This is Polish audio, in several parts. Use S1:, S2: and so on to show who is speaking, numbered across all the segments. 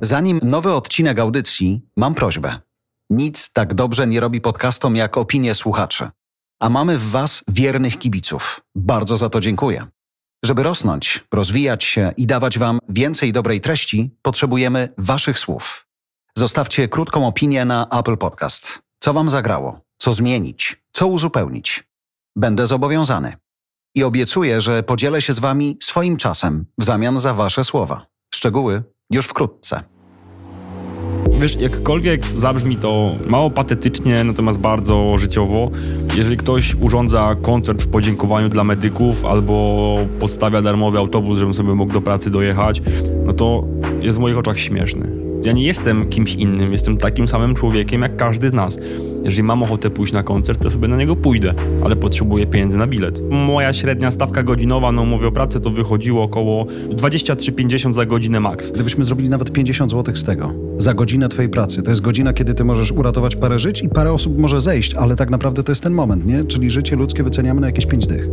S1: Zanim nowy odcinek audycji, mam prośbę. Nic tak dobrze nie robi podcastom jak opinie słuchaczy. A mamy w Was wiernych kibiców. Bardzo za to dziękuję. Żeby rosnąć, rozwijać się i dawać Wam więcej dobrej treści, potrzebujemy Waszych słów. Zostawcie krótką opinię na Apple Podcast. Co Wam zagrało? Co zmienić? Co uzupełnić? Będę zobowiązany. I obiecuję, że podzielę się z Wami swoim czasem w zamian za Wasze słowa. Szczegóły już wkrótce.
S2: Wiesz, jakkolwiek zabrzmi to mało patetycznie, natomiast bardzo życiowo, jeżeli ktoś urządza koncert w podziękowaniu dla medyków albo podstawia darmowy autobus, żebym sobie mógł do pracy dojechać, no to jest w moich oczach śmieszny. Ja nie jestem kimś innym, jestem takim samym człowiekiem jak każdy z nas. Jeżeli mam ochotę pójść na koncert, to sobie na niego pójdę, ale potrzebuję pieniędzy na bilet. Moja średnia stawka godzinowa na umowie o pracę to wychodziło około 23,50 za godzinę max.
S1: Gdybyśmy zrobili nawet 50 zł z tego, za godzinę Twojej pracy, to jest godzina, kiedy Ty możesz uratować parę żyć i parę osób może zejść, ale tak naprawdę to jest ten moment, nie? Czyli życie ludzkie wyceniamy na jakieś 5 dych.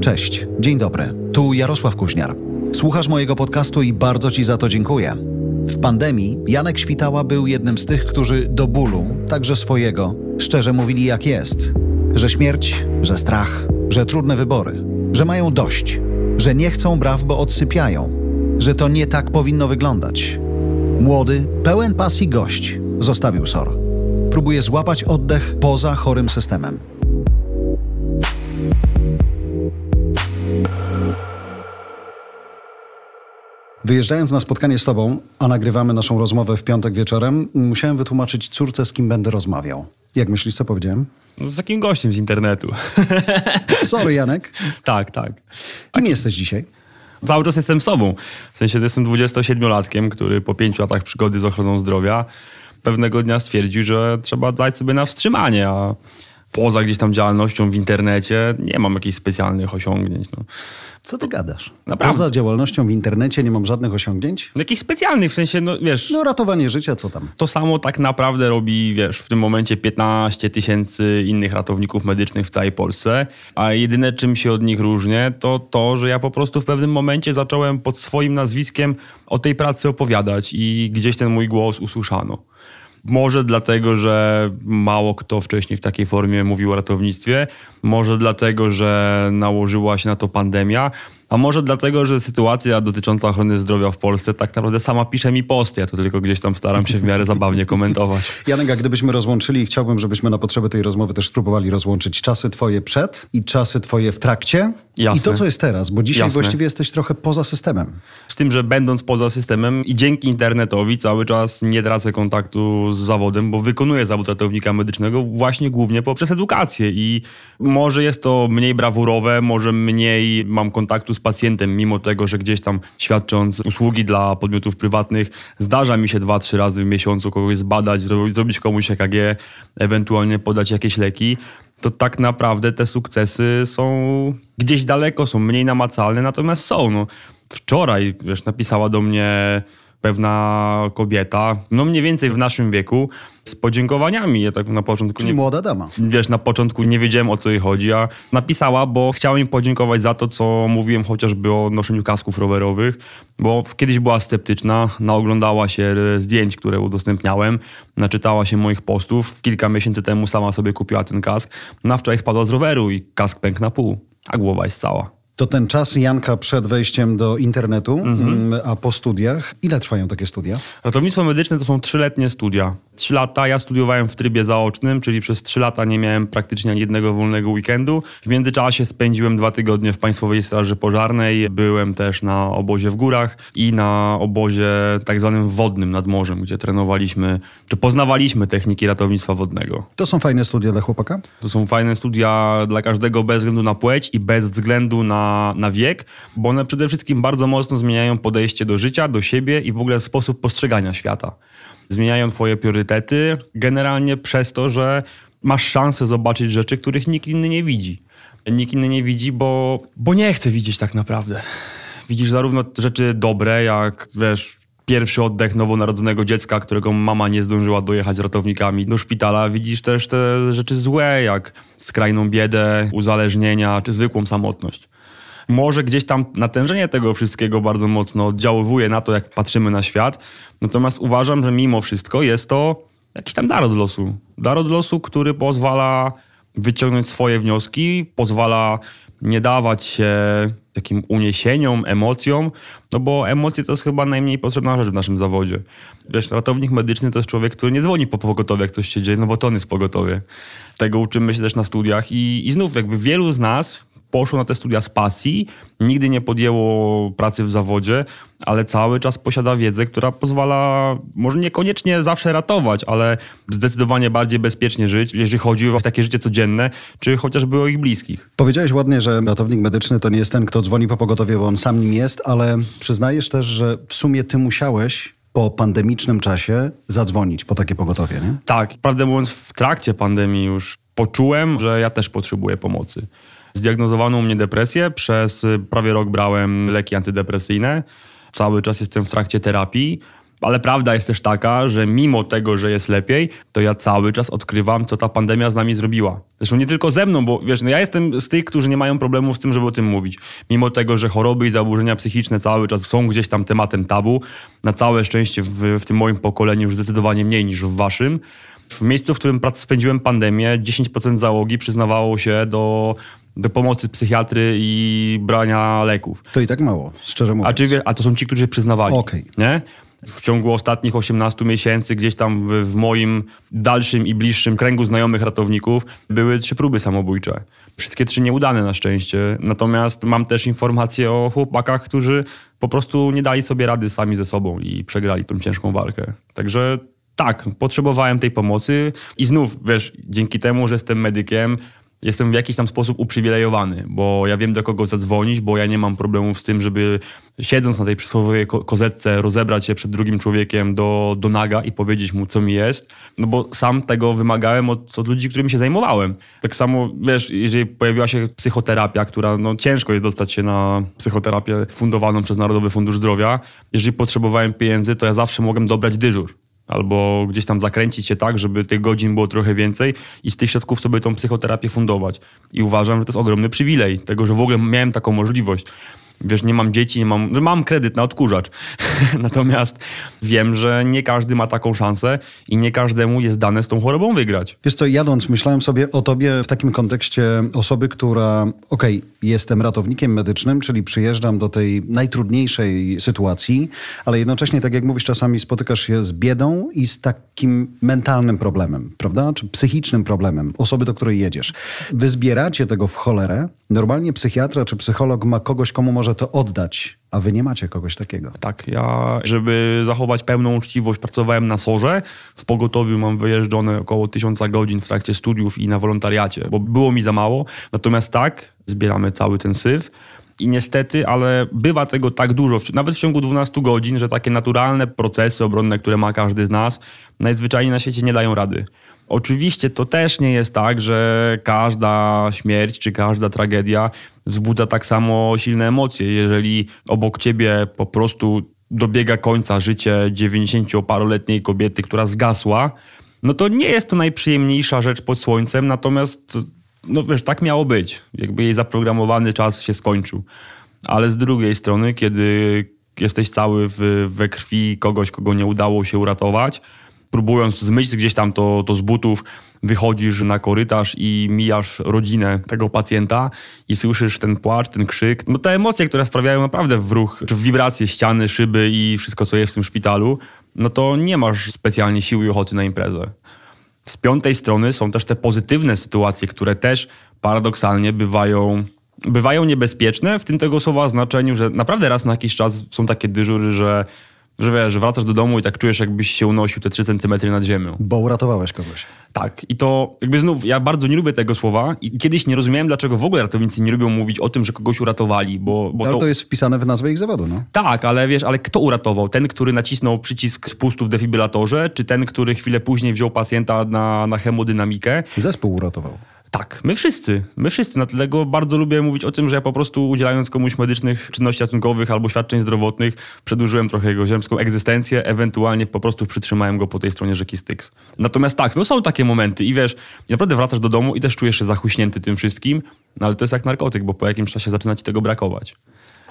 S1: Cześć, dzień dobry. Tu Jarosław Kuźniar. Słuchasz mojego podcastu i bardzo Ci za to dziękuję. W pandemii Janek Świtała był jednym z tych, którzy do bólu, także swojego, szczerze mówili jak jest. Że śmierć, że strach, że trudne wybory, że mają dość, że nie chcą braw, bo odsypiają, że to nie tak powinno wyglądać. Młody, pełen pasji gość zostawił SOR. Próbuje złapać oddech poza chorym systemem. Wyjeżdżając na spotkanie z Tobą, a nagrywamy naszą rozmowę w piątek wieczorem, musiałem wytłumaczyć córce, z kim będę rozmawiał. Jak myślisz, co powiedziałem?
S2: No, z takim gościem z internetu.
S1: Sorry, Janek.
S2: tak, tak.
S1: Kim jesteś dzisiaj?
S2: Cały czas jestem sobą. W sensie, jestem 27-latkiem, który po pięciu latach przygody z ochroną zdrowia pewnego dnia stwierdził, że trzeba dać sobie na wstrzymanie, a poza gdzieś tam działalnością w internecie nie mam jakichś specjalnych osiągnięć. No.
S1: Co ty gadasz?
S2: Naprawdę.
S1: Poza działalnością w internecie nie mam żadnych osiągnięć?
S2: Jakichś specjalnych, w sensie, no wiesz...
S1: No ratowanie życia, co tam?
S2: To samo tak naprawdę robi, wiesz, w tym momencie 15 tysięcy innych ratowników medycznych w całej Polsce, a jedyne czym się od nich różnię, to to, że ja po prostu w pewnym momencie zacząłem pod swoim nazwiskiem o tej pracy opowiadać i gdzieś ten mój głos usłyszano. Może dlatego, że mało kto wcześniej w takiej formie mówił o ratownictwie, może dlatego, że nałożyła się na to pandemia, a może dlatego, że sytuacja dotycząca ochrony zdrowia w Polsce tak naprawdę sama pisze mi posty. Ja to tylko gdzieś tam staram się w miarę zabawnie komentować.
S1: Janek, a gdybyśmy rozłączyli, chciałbym, żebyśmy na potrzeby tej rozmowy też spróbowali rozłączyć czasy twoje przed i czasy twoje w trakcie
S2: Jasne.
S1: i to, co jest teraz, bo dzisiaj
S2: Jasne.
S1: właściwie jesteś trochę poza systemem.
S2: Z tym, że będąc poza systemem i dzięki internetowi cały czas nie tracę kontaktu z zawodem, bo wykonuję zawód ratownika medycznego właśnie głównie poprzez edukację i może jest to mniej brawurowe, może mniej mam kontaktu z pacjentem, mimo tego, że gdzieś tam świadcząc usługi dla podmiotów prywatnych, zdarza mi się dwa, trzy razy w miesiącu kogoś zbadać, zrobić, komuś EKG, ewentualnie podać jakieś leki, to tak naprawdę te sukcesy są gdzieś daleko, są mniej namacalne, natomiast są. No, wczoraj, wiesz, napisała do mnie pewna kobieta, no mniej więcej w naszym wieku, z podziękowaniami. Ja tak na początku
S1: Czyli
S2: nie,
S1: młoda dama.
S2: wiesz, na początku nie wiedziałem o co jej chodzi, a napisała, bo chciała mi podziękować za to, co mówiłem chociażby o noszeniu kasków rowerowych, bo kiedyś była sceptyczna, naoglądała się zdjęć, które udostępniałem, naczytała się moich postów. Kilka miesięcy temu sama sobie kupiła ten kask. Na wczoraj spadła z roweru i kask pękł na pół, a głowa jest cała.
S1: To ten czas Janka przed wejściem do internetu,
S2: Mhm.
S1: mm, a po studiach. Ile trwają takie studia?
S2: Ratownictwo medyczne to są trzyletnie studia. Trzy lata ja studiowałem w trybie zaocznym, czyli przez trzy lata nie miałem praktycznie ani jednego wolnego weekendu. W międzyczasie spędziłem dwa tygodnie w Państwowej Straży Pożarnej. Byłem też na obozie w górach i na obozie tak zwanym wodnym nad morzem, gdzie trenowaliśmy, czy poznawaliśmy techniki ratownictwa wodnego.
S1: To są fajne studia dla chłopaka?
S2: To są fajne studia dla każdego bez względu na płeć i bez względu na, na wiek, bo one przede wszystkim bardzo mocno zmieniają podejście do życia, do siebie i w ogóle sposób postrzegania świata. Zmieniają twoje priorytety generalnie przez to, że masz szansę zobaczyć rzeczy, których nikt inny nie widzi. Nikt inny nie widzi, bo, bo nie chce widzieć tak naprawdę. Widzisz zarówno rzeczy dobre, jak wiesz, pierwszy oddech nowonarodzonego dziecka, którego mama nie zdążyła dojechać ratownikami do szpitala. Widzisz też te rzeczy złe, jak skrajną biedę, uzależnienia czy zwykłą samotność. Może gdzieś tam natężenie tego wszystkiego bardzo mocno oddziaływuje na to, jak patrzymy na świat. Natomiast uważam, że mimo wszystko jest to jakiś tam dar od losu. Dar od losu, który pozwala wyciągnąć swoje wnioski, pozwala nie dawać się takim uniesieniom, emocjom, no bo emocje to jest chyba najmniej potrzebna rzecz w naszym zawodzie. Wiesz, ratownik medyczny to jest człowiek, który nie dzwoni po pogotowie, jak coś się dzieje, no bo to on jest pogotowie. Tego uczymy się też na studiach i, i znów jakby wielu z nas poszło na te studia z pasji, nigdy nie podjęło pracy w zawodzie, ale cały czas posiada wiedzę, która pozwala może niekoniecznie zawsze ratować, ale zdecydowanie bardziej bezpiecznie żyć, jeżeli chodzi o takie życie codzienne, czy chociażby o ich bliskich.
S1: Powiedziałeś ładnie, że ratownik medyczny to nie jest ten, kto dzwoni po pogotowie, bo on sam nim jest, ale przyznajesz też, że w sumie ty musiałeś po pandemicznym czasie zadzwonić po takie pogotowie, nie?
S2: Tak, prawdę mówiąc, w trakcie pandemii już poczułem, że ja też potrzebuję pomocy. Zdiagnozowano u mnie depresję, przez prawie rok brałem leki antydepresyjne. Cały czas jestem w trakcie terapii. Ale prawda jest też taka, że mimo tego, że jest lepiej, to ja cały czas odkrywam, co ta pandemia z nami zrobiła. Zresztą nie tylko ze mną, bo wiesz, no ja jestem z tych, którzy nie mają problemów z tym, żeby o tym mówić. Mimo tego, że choroby i zaburzenia psychiczne cały czas są gdzieś tam tematem tabu, na całe szczęście w, w tym moim pokoleniu już zdecydowanie mniej niż w waszym. W miejscu, w którym spędziłem pandemię, 10% załogi przyznawało się do do pomocy psychiatry i brania leków.
S1: To i tak mało, szczerze mówiąc.
S2: A, czy, a to są ci, którzy się przyznawali.
S1: Okej.
S2: Nie? W ciągu ostatnich 18 miesięcy, gdzieś tam w, w moim dalszym i bliższym kręgu znajomych ratowników, były trzy próby samobójcze. Wszystkie trzy nieudane na szczęście. Natomiast mam też informacje o chłopakach, którzy po prostu nie dali sobie rady sami ze sobą i przegrali tą ciężką walkę. Także tak, potrzebowałem tej pomocy i znów, wiesz, dzięki temu, że jestem medykiem, jestem w jakiś tam sposób uprzywilejowany, bo ja wiem do kogo zadzwonić, bo ja nie mam problemów z tym, żeby siedząc na tej przysłowiowej ko kozetce rozebrać się przed drugim człowiekiem do, do naga i powiedzieć mu, co mi jest, no bo sam tego wymagałem od, od ludzi, którymi się zajmowałem. Tak samo, wiesz, jeżeli pojawiła się psychoterapia, która, no ciężko jest dostać się na psychoterapię fundowaną przez Narodowy Fundusz Zdrowia, jeżeli potrzebowałem pieniędzy, to ja zawsze mogłem dobrać dyżur albo gdzieś tam zakręcić się tak, żeby tych godzin było trochę więcej i z tych środków sobie tą psychoterapię fundować. I uważam, że to jest ogromny przywilej tego, że w ogóle miałem taką możliwość. Wiesz, nie mam dzieci, nie mam, no mam kredyt na odkurzacz. Natomiast wiem, że nie każdy ma taką szansę i nie każdemu jest dane z tą chorobą wygrać.
S1: Wiesz co, jadąc, myślałem sobie o tobie w takim kontekście osoby, która, okej, okay, jestem ratownikiem medycznym, czyli przyjeżdżam do tej najtrudniejszej sytuacji, ale jednocześnie, tak jak mówisz, czasami spotykasz się z biedą i z takim mentalnym problemem, prawda? Czy psychicznym problemem osoby, do której jedziesz. Wy zbieracie tego w cholerę. Normalnie psychiatra czy psycholog ma kogoś, komu może to oddać, a wy nie macie kogoś takiego.
S2: Tak, ja, żeby zachować pełną uczciwość, pracowałem na sorze. W pogotowiu mam wyjeżdżone około tysiąca godzin w trakcie studiów i na wolontariacie, bo było mi za mało. Natomiast tak, zbieramy cały ten syf. I niestety, ale bywa tego tak dużo, nawet w ciągu 12 godzin, że takie naturalne procesy obronne, które ma każdy z nas, najzwyczajniej na świecie nie dają rady. Oczywiście to też nie jest tak, że każda śmierć czy każda tragedia wzbudza tak samo silne emocje. Jeżeli obok ciebie po prostu dobiega końca życie 90-paroletniej kobiety, która zgasła, no to nie jest to najprzyjemniejsza rzecz pod słońcem, natomiast no wiesz, tak miało być. Jakby jej zaprogramowany czas się skończył. Ale z drugiej strony, kiedy jesteś cały w, we krwi kogoś, kogo nie udało się uratować, próbując zmyć gdzieś tam to, to z butów, wychodzisz na korytarz i mijasz rodzinę tego pacjenta i słyszysz ten płacz, ten krzyk. No te emocje, które sprawiają naprawdę w ruch, czy w wibracje ściany, szyby i wszystko, co jest w tym szpitalu, no to nie masz specjalnie siły i ochoty na imprezę. Z piątej strony są też te pozytywne sytuacje, które też paradoksalnie bywają bywają niebezpieczne, w tym tego słowa znaczeniu, że naprawdę raz na jakiś czas są takie dyżury, że że wiesz, że wracasz do domu i tak czujesz, jakbyś się unosił te 3 centymetry nad ziemią.
S1: Bo uratowałeś kogoś.
S2: Tak. I to jakby znów, ja bardzo nie lubię tego słowa i kiedyś nie rozumiałem, dlaczego w ogóle ratownicy nie lubią mówić o tym, że kogoś uratowali, bo... bo
S1: ale
S2: to...
S1: to jest wpisane w nazwę ich zawodu, no.
S2: Tak, ale wiesz, ale kto uratował? Ten, który nacisnął przycisk spustu w defibrylatorze, czy ten, który chwilę później wziął pacjenta na, na hemodynamikę?
S1: Zespół uratował.
S2: Tak, my wszyscy, my wszyscy. Dlatego bardzo lubię mówić o tym, że ja po prostu udzielając komuś medycznych czynności ratunkowych albo świadczeń zdrowotnych, przedłużyłem trochę jego ziemską egzystencję, ewentualnie po prostu przytrzymałem go po tej stronie rzeki Styx. Natomiast tak, no są takie momenty i wiesz, naprawdę wracasz do domu i też czujesz się zachuśnięty tym wszystkim, no ale to jest jak narkotyk, bo po jakimś czasie zaczyna ci tego brakować.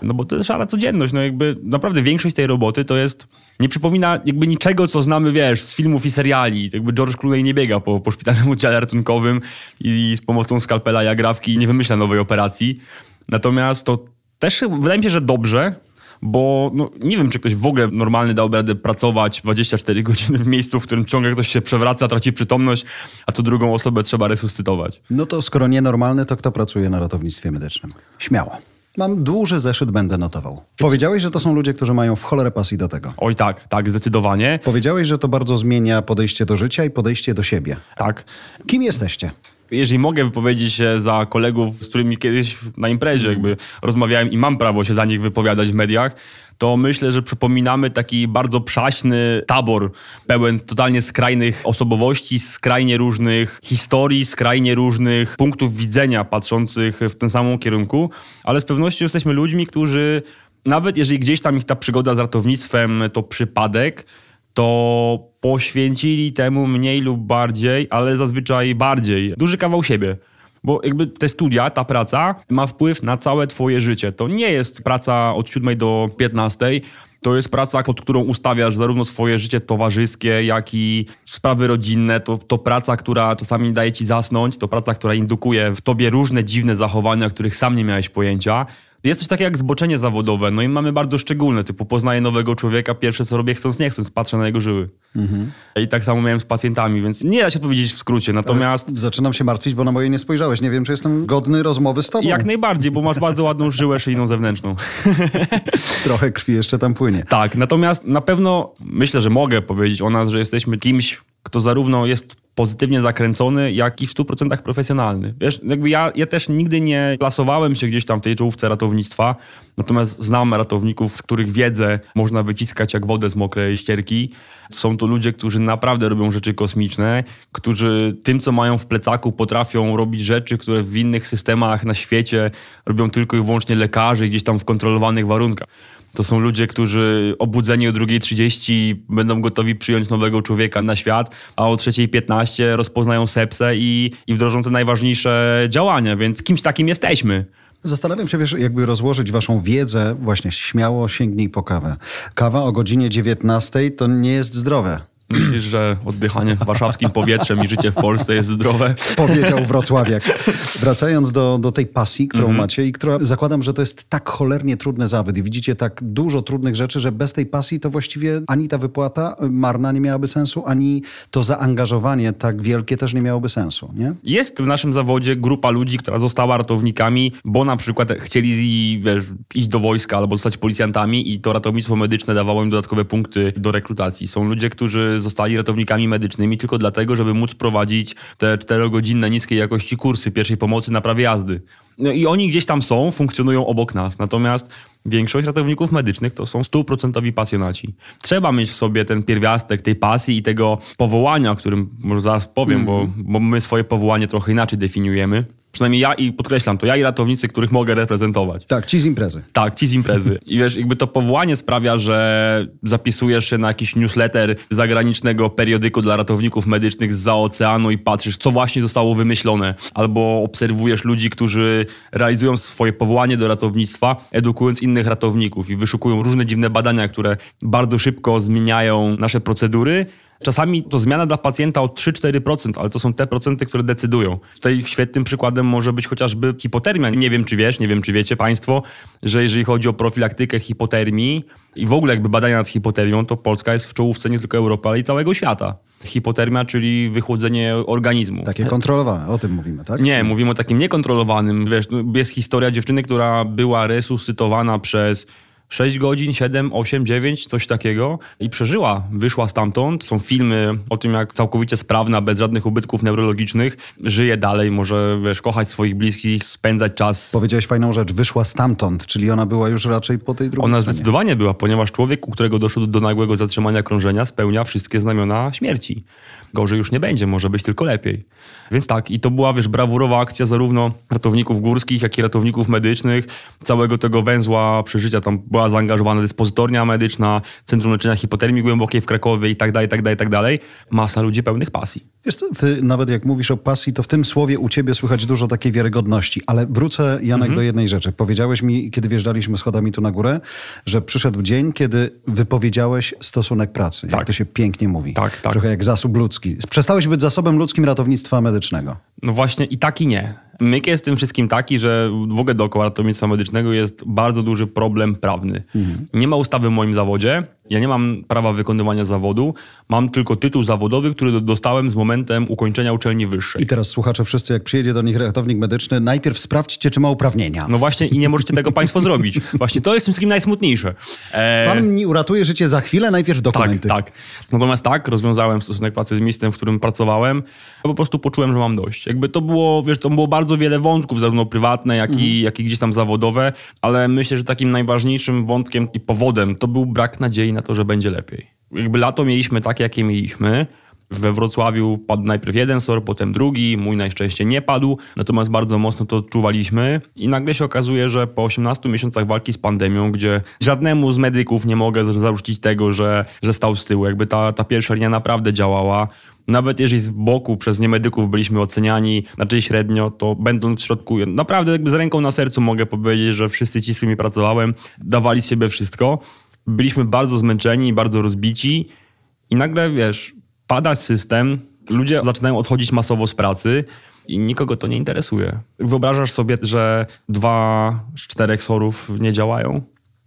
S2: No bo to jest szara codzienność. No jakby naprawdę większość tej roboty to jest... Nie przypomina jakby niczego, co znamy, wiesz, z filmów i seriali. Jakby George Clooney nie biega po, po szpitalnym oddziale ratunkowym i z pomocą skalpela i agrafki nie wymyśla nowej operacji. Natomiast to też wydaje mi się, że dobrze, bo no, nie wiem, czy ktoś w ogóle normalny dałby radę pracować 24 godziny w miejscu, w którym ciągle ktoś się przewraca, traci przytomność, a to drugą osobę trzeba resuscytować.
S1: No to skoro nienormalny, to kto pracuje na ratownictwie medycznym? Śmiało. Mam duży zeszyt, będę notował. Powiedziałeś, że to są ludzie, którzy mają w cholerę pasji do tego.
S2: Oj tak, tak, zdecydowanie.
S1: Powiedziałeś, że to bardzo zmienia podejście do życia i podejście do siebie.
S2: Tak.
S1: Kim jesteście?
S2: jeżeli mogę wypowiedzieć się za kolegów, z którymi kiedyś na imprezie jakby rozmawiałem i mam prawo się za nich wypowiadać w mediach, to myślę, że przypominamy taki bardzo przaśny tabor, pełen totalnie skrajnych osobowości, skrajnie różnych historii, skrajnie różnych punktów widzenia patrzących w tym samym kierunku, ale z pewnością jesteśmy ludźmi, którzy nawet jeżeli gdzieś tam ich ta przygoda z ratownictwem to przypadek, to poświęcili temu mniej lub bardziej, ale zazwyczaj bardziej. Duży kawał siebie. Bo jakby te studia, ta praca ma wpływ na całe twoje życie. To nie jest praca od 7 do 15. To jest praca, pod którą ustawiasz zarówno swoje życie towarzyskie, jak i sprawy rodzinne. To, to praca, która czasami daje ci zasnąć. To praca, która indukuje w tobie różne dziwne zachowania, których sam nie miałeś pojęcia. Jest coś takiego jak zboczenie zawodowe, no i mamy bardzo szczególne, typu poznaję nowego człowieka, pierwsze co robię chcąc nie chcąc, patrzę na jego żyły. Mhm. I tak samo miałem z pacjentami, więc nie da się powiedzieć w skrócie, natomiast...
S1: Ale zaczynam się martwić, bo na moje nie spojrzałeś. Nie wiem, czy jestem godny rozmowy z tobą.
S2: Jak najbardziej, bo masz bardzo ładną żyłę szyjną zewnętrzną.
S1: Trochę krwi jeszcze tam płynie.
S2: Tak, natomiast na pewno myślę, że mogę powiedzieć o nas, że jesteśmy kimś, kto zarówno jest pozytywnie zakręcony, jak i w 100% profesjonalny. Wiesz, jakby ja, ja też nigdy nie plasowałem się gdzieś tam w tej czołówce ratownictwa, natomiast znam ratowników, z których wiedzę można wyciskać jak wodę z mokrej ścierki. Są to ludzie, którzy naprawdę robią rzeczy kosmiczne, którzy tym, co mają w plecaku, potrafią robić rzeczy, które w innych systemach na świecie robią tylko i wyłącznie lekarze gdzieś tam w kontrolowanych warunkach. To są ludzie, którzy obudzeni o 2.30 będą gotowi przyjąć nowego człowieka na świat, a o 3.15 rozpoznają sepsę i, i wdrożą te najważniejsze działania, więc kimś takim jesteśmy.
S1: Zastanawiam się, wiesz, jakby rozłożyć waszą wiedzę, właśnie śmiało sięgnij po kawę. Kawa o godzinie 19 to nie jest zdrowe.
S2: Myślisz, że oddychanie warszawskim powietrzem i życie w Polsce jest zdrowe?
S1: Powiedział Wrocławiak. Wracając do, do tej pasji, którą mm -hmm. macie i która zakładam, że to jest tak cholernie trudny zawód i widzicie tak dużo trudnych rzeczy, że bez tej pasji to właściwie ani ta wypłata marna nie miałaby sensu, ani to zaangażowanie tak wielkie też nie miałoby sensu, nie?
S2: Jest w naszym zawodzie grupa ludzi, która została ratownikami, bo na przykład chcieli wiesz, iść do wojska albo zostać policjantami i to ratownictwo medyczne dawało im dodatkowe punkty do rekrutacji. Są ludzie, którzy zostali ratownikami medycznymi tylko dlatego, żeby móc prowadzić te czterogodzinne niskiej jakości kursy pierwszej pomocy na prawie jazdy. No i oni gdzieś tam są, funkcjonują obok nas. Natomiast większość ratowników medycznych to są stuprocentowi pasjonaci. Trzeba mieć w sobie ten pierwiastek tej pasji i tego powołania, o którym może zaraz powiem, mm. bo, mhm. bo my swoje powołanie trochę inaczej definiujemy przynajmniej ja i podkreślam to, ja i ratownicy, których mogę reprezentować.
S1: Tak, ci z imprezy.
S2: Tak, ci z imprezy. I wiesz, jakby to powołanie sprawia, że zapisujesz się na jakiś newsletter zagranicznego periodyku dla ratowników medycznych z za oceanu i patrzysz, co właśnie zostało wymyślone. Albo obserwujesz ludzi, którzy realizują swoje powołanie do ratownictwa, edukując innych ratowników i wyszukują różne dziwne badania, które bardzo szybko zmieniają nasze procedury Czasami to zmiana dla pacjenta o 3-4%, ale to są te procenty, które decydują. Tutaj świetnym przykładem może być chociażby hipotermia. Nie wiem, czy wiesz, nie wiem, czy wiecie Państwo, że jeżeli chodzi o profilaktykę hipotermii i w ogóle jakby badania nad hipotermią, to Polska jest w czołówce nie tylko Europy, ale i całego świata. Hipotermia, czyli wychłodzenie organizmu.
S1: Takie kontrolowane, o tym mówimy, tak?
S2: Nie, mówimy o takim niekontrolowanym. Wiesz, jest historia dziewczyny, która była resuscytowana przez 6 godzin, 7, 8, 9, coś takiego i przeżyła. Wyszła stamtąd. Są filmy o tym, jak całkowicie sprawna, bez żadnych ubytków neurologicznych, żyje dalej, może wiesz, kochać swoich bliskich, spędzać czas.
S1: Powiedziałeś fajną rzecz, wyszła stamtąd, czyli ona była już raczej po tej drugiej
S2: Ona
S1: stronie.
S2: zdecydowanie była, ponieważ człowiek, u którego doszło do nagłego zatrzymania krążenia, spełnia wszystkie znamiona śmierci. Gorzej już nie będzie, może być tylko lepiej. Więc tak, i to była, wiesz, brawurowa akcja zarówno ratowników górskich, jak i ratowników medycznych, całego tego węzła przeżycia. Tam była zaangażowana dyspozytornia medyczna, Centrum Leczenia Hipotermii Głębokiej w Krakowie i tak dalej, tak dalej, tak dalej. Masa ludzi pełnych pasji.
S1: Wiesz co, ty nawet jak mówisz o pasji, to w tym słowie u ciebie słychać dużo takiej wiarygodności. Ale wrócę, Janek, do jednej rzeczy. Powiedziałeś mi, kiedy wjeżdżaliśmy schodami tu na górę, że przyszedł dzień, kiedy wypowiedziałeś stosunek pracy. Jak
S2: Tak.
S1: to się pięknie mówi.
S2: Tak, tak.
S1: Trochę jak zasób ludzki. Przestałeś być zasobem ludzkim ratownictwa medycznego.
S2: No właśnie i tak i nie. Myk jest tym wszystkim taki, że w ogóle dookoła ratownictwa medycznego jest bardzo duży problem prawny. Nie ma ustawy w moim zawodzie, ja nie mam prawa wykonywania zawodu, mam tylko tytuł zawodowy, który do- dostałem z momentem ukończenia uczelni wyższej.
S1: I teraz słuchacze wszyscy, jak przyjedzie do nich ratownik medyczny, najpierw sprawdźcie, czy ma uprawnienia.
S2: No właśnie i nie możecie tego państwo zrobić. Właśnie to jest tym wszystkim najsmutniejsze. E,
S1: Pan mi uratuje życie za chwilę, najpierw
S2: Tak,
S1: dokumenty.
S2: tak. Natomiast tak, rozwiązałem stosunek pracy z miejscem, w którym pracowałem. Ja po prostu poczułem, że mam dość. Jakby to było, wiesz, to było bardzo wiele wątków, zarówno prywatne, jak, i, jak i gdzieś tam zawodowe, ale myślę, że takim najważniejszym wątkiem i powodem to był brak nadziei na to, że będzie lepiej. Jakby lato mieliśmy takie, jakie mieliśmy. We Wrocławiu padł najpierw jeden SOR, potem drugi. Mój najszczęście nie padł, natomiast bardzo mocno to odczuwaliśmy. I nagle się okazuje, że po 18 miesiącach walki z pandemią, gdzie żadnemu z medyków nie mogę zarzucić tego, że, że stał z tyłu, jakby ta, ta pierwsza linia naprawdę działała. Nawet jeżeli z boku przez niemedyków byliśmy oceniani, znaczy średnio, to będąc w środku, naprawdę jakby z ręką na sercu mogę powiedzieć, że wszyscy ci, z którymi pracowałem, dawali z siebie wszystko. Byliśmy bardzo zmęczeni, bardzo rozbici i nagle, wiesz, pada system, ludzie zaczynają odchodzić masowo z pracy i nikogo to nie interesuje. Wyobrażasz sobie, że dwa z czterech sorów nie działają?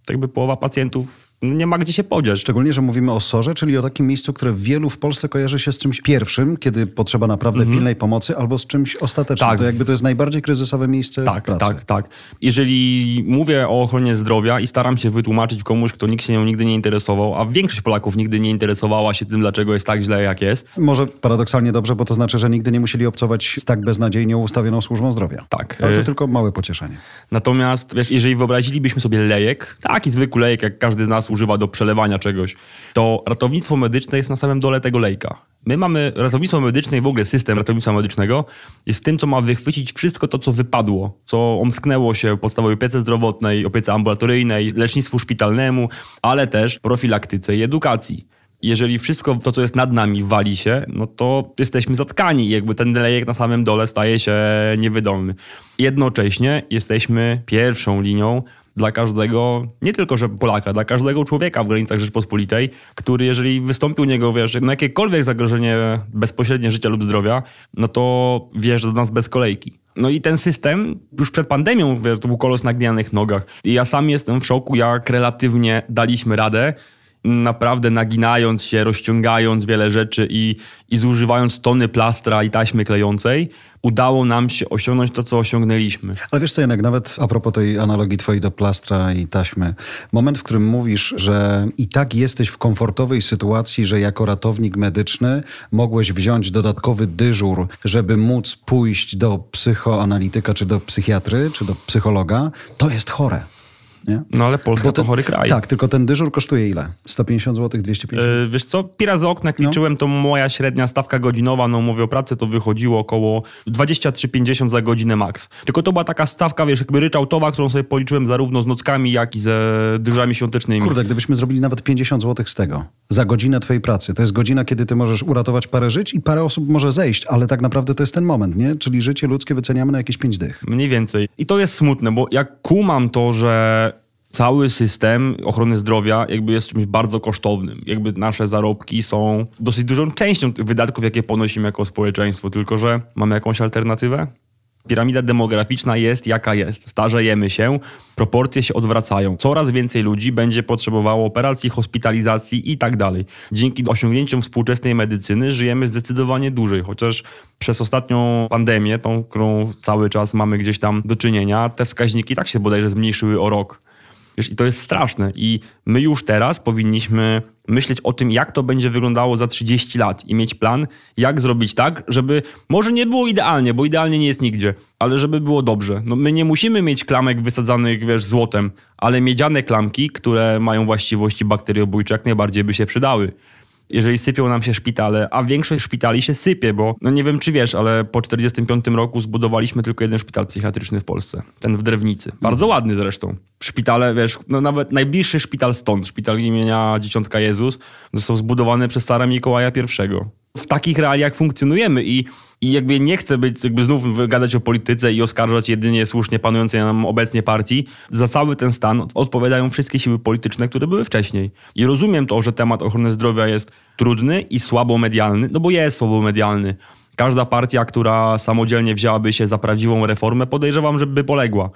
S2: Tak jakby połowa pacjentów nie ma gdzie się podziać.
S1: Szczególnie, że mówimy o SOR-ze, czyli o takim miejscu, które wielu w Polsce kojarzy się z czymś pierwszym, kiedy potrzeba naprawdę pilnej pomocy, albo z czymś ostatecznym.
S2: Mhm. Tak.
S1: To jakby to jest najbardziej kryzysowe miejsce
S2: Tak,
S1: pracy.
S2: tak, tak. Jeżeli mówię o ochronie zdrowia i staram się wytłumaczyć komuś, kto nikt się nią nigdy nie interesował, a większość Polaków nigdy nie interesowała się tym, dlaczego jest tak źle, jak jest.
S1: Może paradoksalnie dobrze, bo to znaczy, że nigdy nie musieli obcować z tak beznadziejnie ustawioną służbą zdrowia.
S2: Tak.
S1: Ale to
S2: Y,
S1: tylko małe pocieszenie.
S2: Natomiast, wiesz, jeżeli wyobrazilibyśmy sobie lejek, taki zwykły lejek, jak każdy z nas używa do przelewania czegoś, to ratownictwo medyczne jest na samym dole tego lejka. My mamy ratownictwo medyczne i w ogóle system ratownictwa medycznego jest tym, co ma wychwycić wszystko to, co wypadło, co omsknęło się podstawowej opiece zdrowotnej, opiece ambulatoryjnej, lecznictwu szpitalnemu, ale też profilaktyce i edukacji. Jeżeli wszystko to, co jest nad nami, wali się, no to jesteśmy zatkani jakby ten lejek na samym dole staje się niewydolny. Jednocześnie jesteśmy pierwszą linią dla każdego, nie tylko że Polaka, dla każdego człowieka w granicach Rzeczpospolitej, który jeżeli wystąpi u niego, wiesz, no jakiekolwiek zagrożenie bezpośrednie życia lub zdrowia, no to wjeżdża do nas bez kolejki. No i ten system już przed pandemią wiesz, to był kolos na gnianych nogach. I ja sam jestem w szoku, jak relatywnie daliśmy radę, naprawdę naginając się, rozciągając wiele rzeczy i, i zużywając tony plastra i taśmy klejącej, udało nam się osiągnąć to, co osiągnęliśmy.
S1: Ale wiesz co, Janek, nawet a propos tej analogii twojej do plastra i taśmy, moment, w którym mówisz, że i tak jesteś w komfortowej sytuacji, że jako ratownik medyczny mogłeś wziąć dodatkowy dyżur, żeby móc pójść do psychoanalityka, czy do psychiatry, czy do psychologa, to jest chore. Nie?
S2: No ale Polska to
S1: ten-
S2: chory kraj.
S1: Tak, tylko ten dyżur kosztuje ile? 150 zł, 250?
S2: Yy, Wiesz co, pi razy okna jak liczyłem, to moja średnia stawka godzinowa na umowie o pracę to wychodziło około 23,50 za godzinę max. Tylko to była taka stawka, wiesz, jakby ryczałtowa, którą sobie policzyłem zarówno z nockami, jak i ze dyżurami świątecznymi.
S1: Kurde, gdybyśmy zrobili nawet 50 zł z tego, za godzinę twojej pracy, to jest godzina, kiedy ty możesz uratować parę żyć i parę osób może zejść, ale tak naprawdę to jest ten moment, nie? Czyli życie ludzkie wyceniamy na jakieś pięć dych.
S2: Mniej więcej. I to jest smutne, bo jak kumam to, że cały system ochrony zdrowia jakby jest czymś bardzo kosztownym. Jakby nasze zarobki są dosyć dużą częścią tych wydatków, jakie ponosimy jako społeczeństwo, tylko że mamy jakąś alternatywę? Piramida demograficzna jest jaka jest. Starzejemy się, proporcje się odwracają. Coraz więcej ludzi będzie potrzebowało operacji, hospitalizacji i tak dalej. Dzięki osiągnięciom współczesnej medycyny żyjemy zdecydowanie dłużej, chociaż przez ostatnią pandemię, tą, którą cały czas mamy gdzieś tam do czynienia, te wskaźniki tak się bodajże zmniejszyły o rok. Wiesz, I to jest straszne. I my już teraz powinniśmy myśleć o tym, jak to będzie wyglądało za 30 lat i mieć plan, jak zrobić tak, żeby może nie było idealnie, bo idealnie nie jest nigdzie, ale żeby było dobrze. No, my nie musimy mieć klamek wysadzanych, wiesz, złotem, ale miedziane klamki, które mają właściwości bakteriobójcze, jak najbardziej by się przydały. Jeżeli sypią nam się szpitale, a większość szpitali się sypie, bo no nie wiem czy wiesz, ale po 45 roku zbudowaliśmy tylko jeden szpital psychiatryczny w Polsce, ten w Drewnicy. Bardzo ładny zresztą. Szpitale, wiesz, no nawet najbliższy szpital stąd, szpital imienia Dzieciątka Jezus, został zbudowany przez Stara Mikołaja I. W takich realiach funkcjonujemy i i jakby nie chcę być, jakby znów gadać o polityce i oskarżać jedynie słusznie panującej nam obecnie partii. Za cały ten stan odpowiadają wszystkie siły polityczne, które były wcześniej. I rozumiem to, że temat ochrony zdrowia jest trudny i słabo medialny, no bo jest słabo medialny. Każda partia, która samodzielnie wzięłaby się za prawdziwą reformę, podejrzewam, żeby poległa.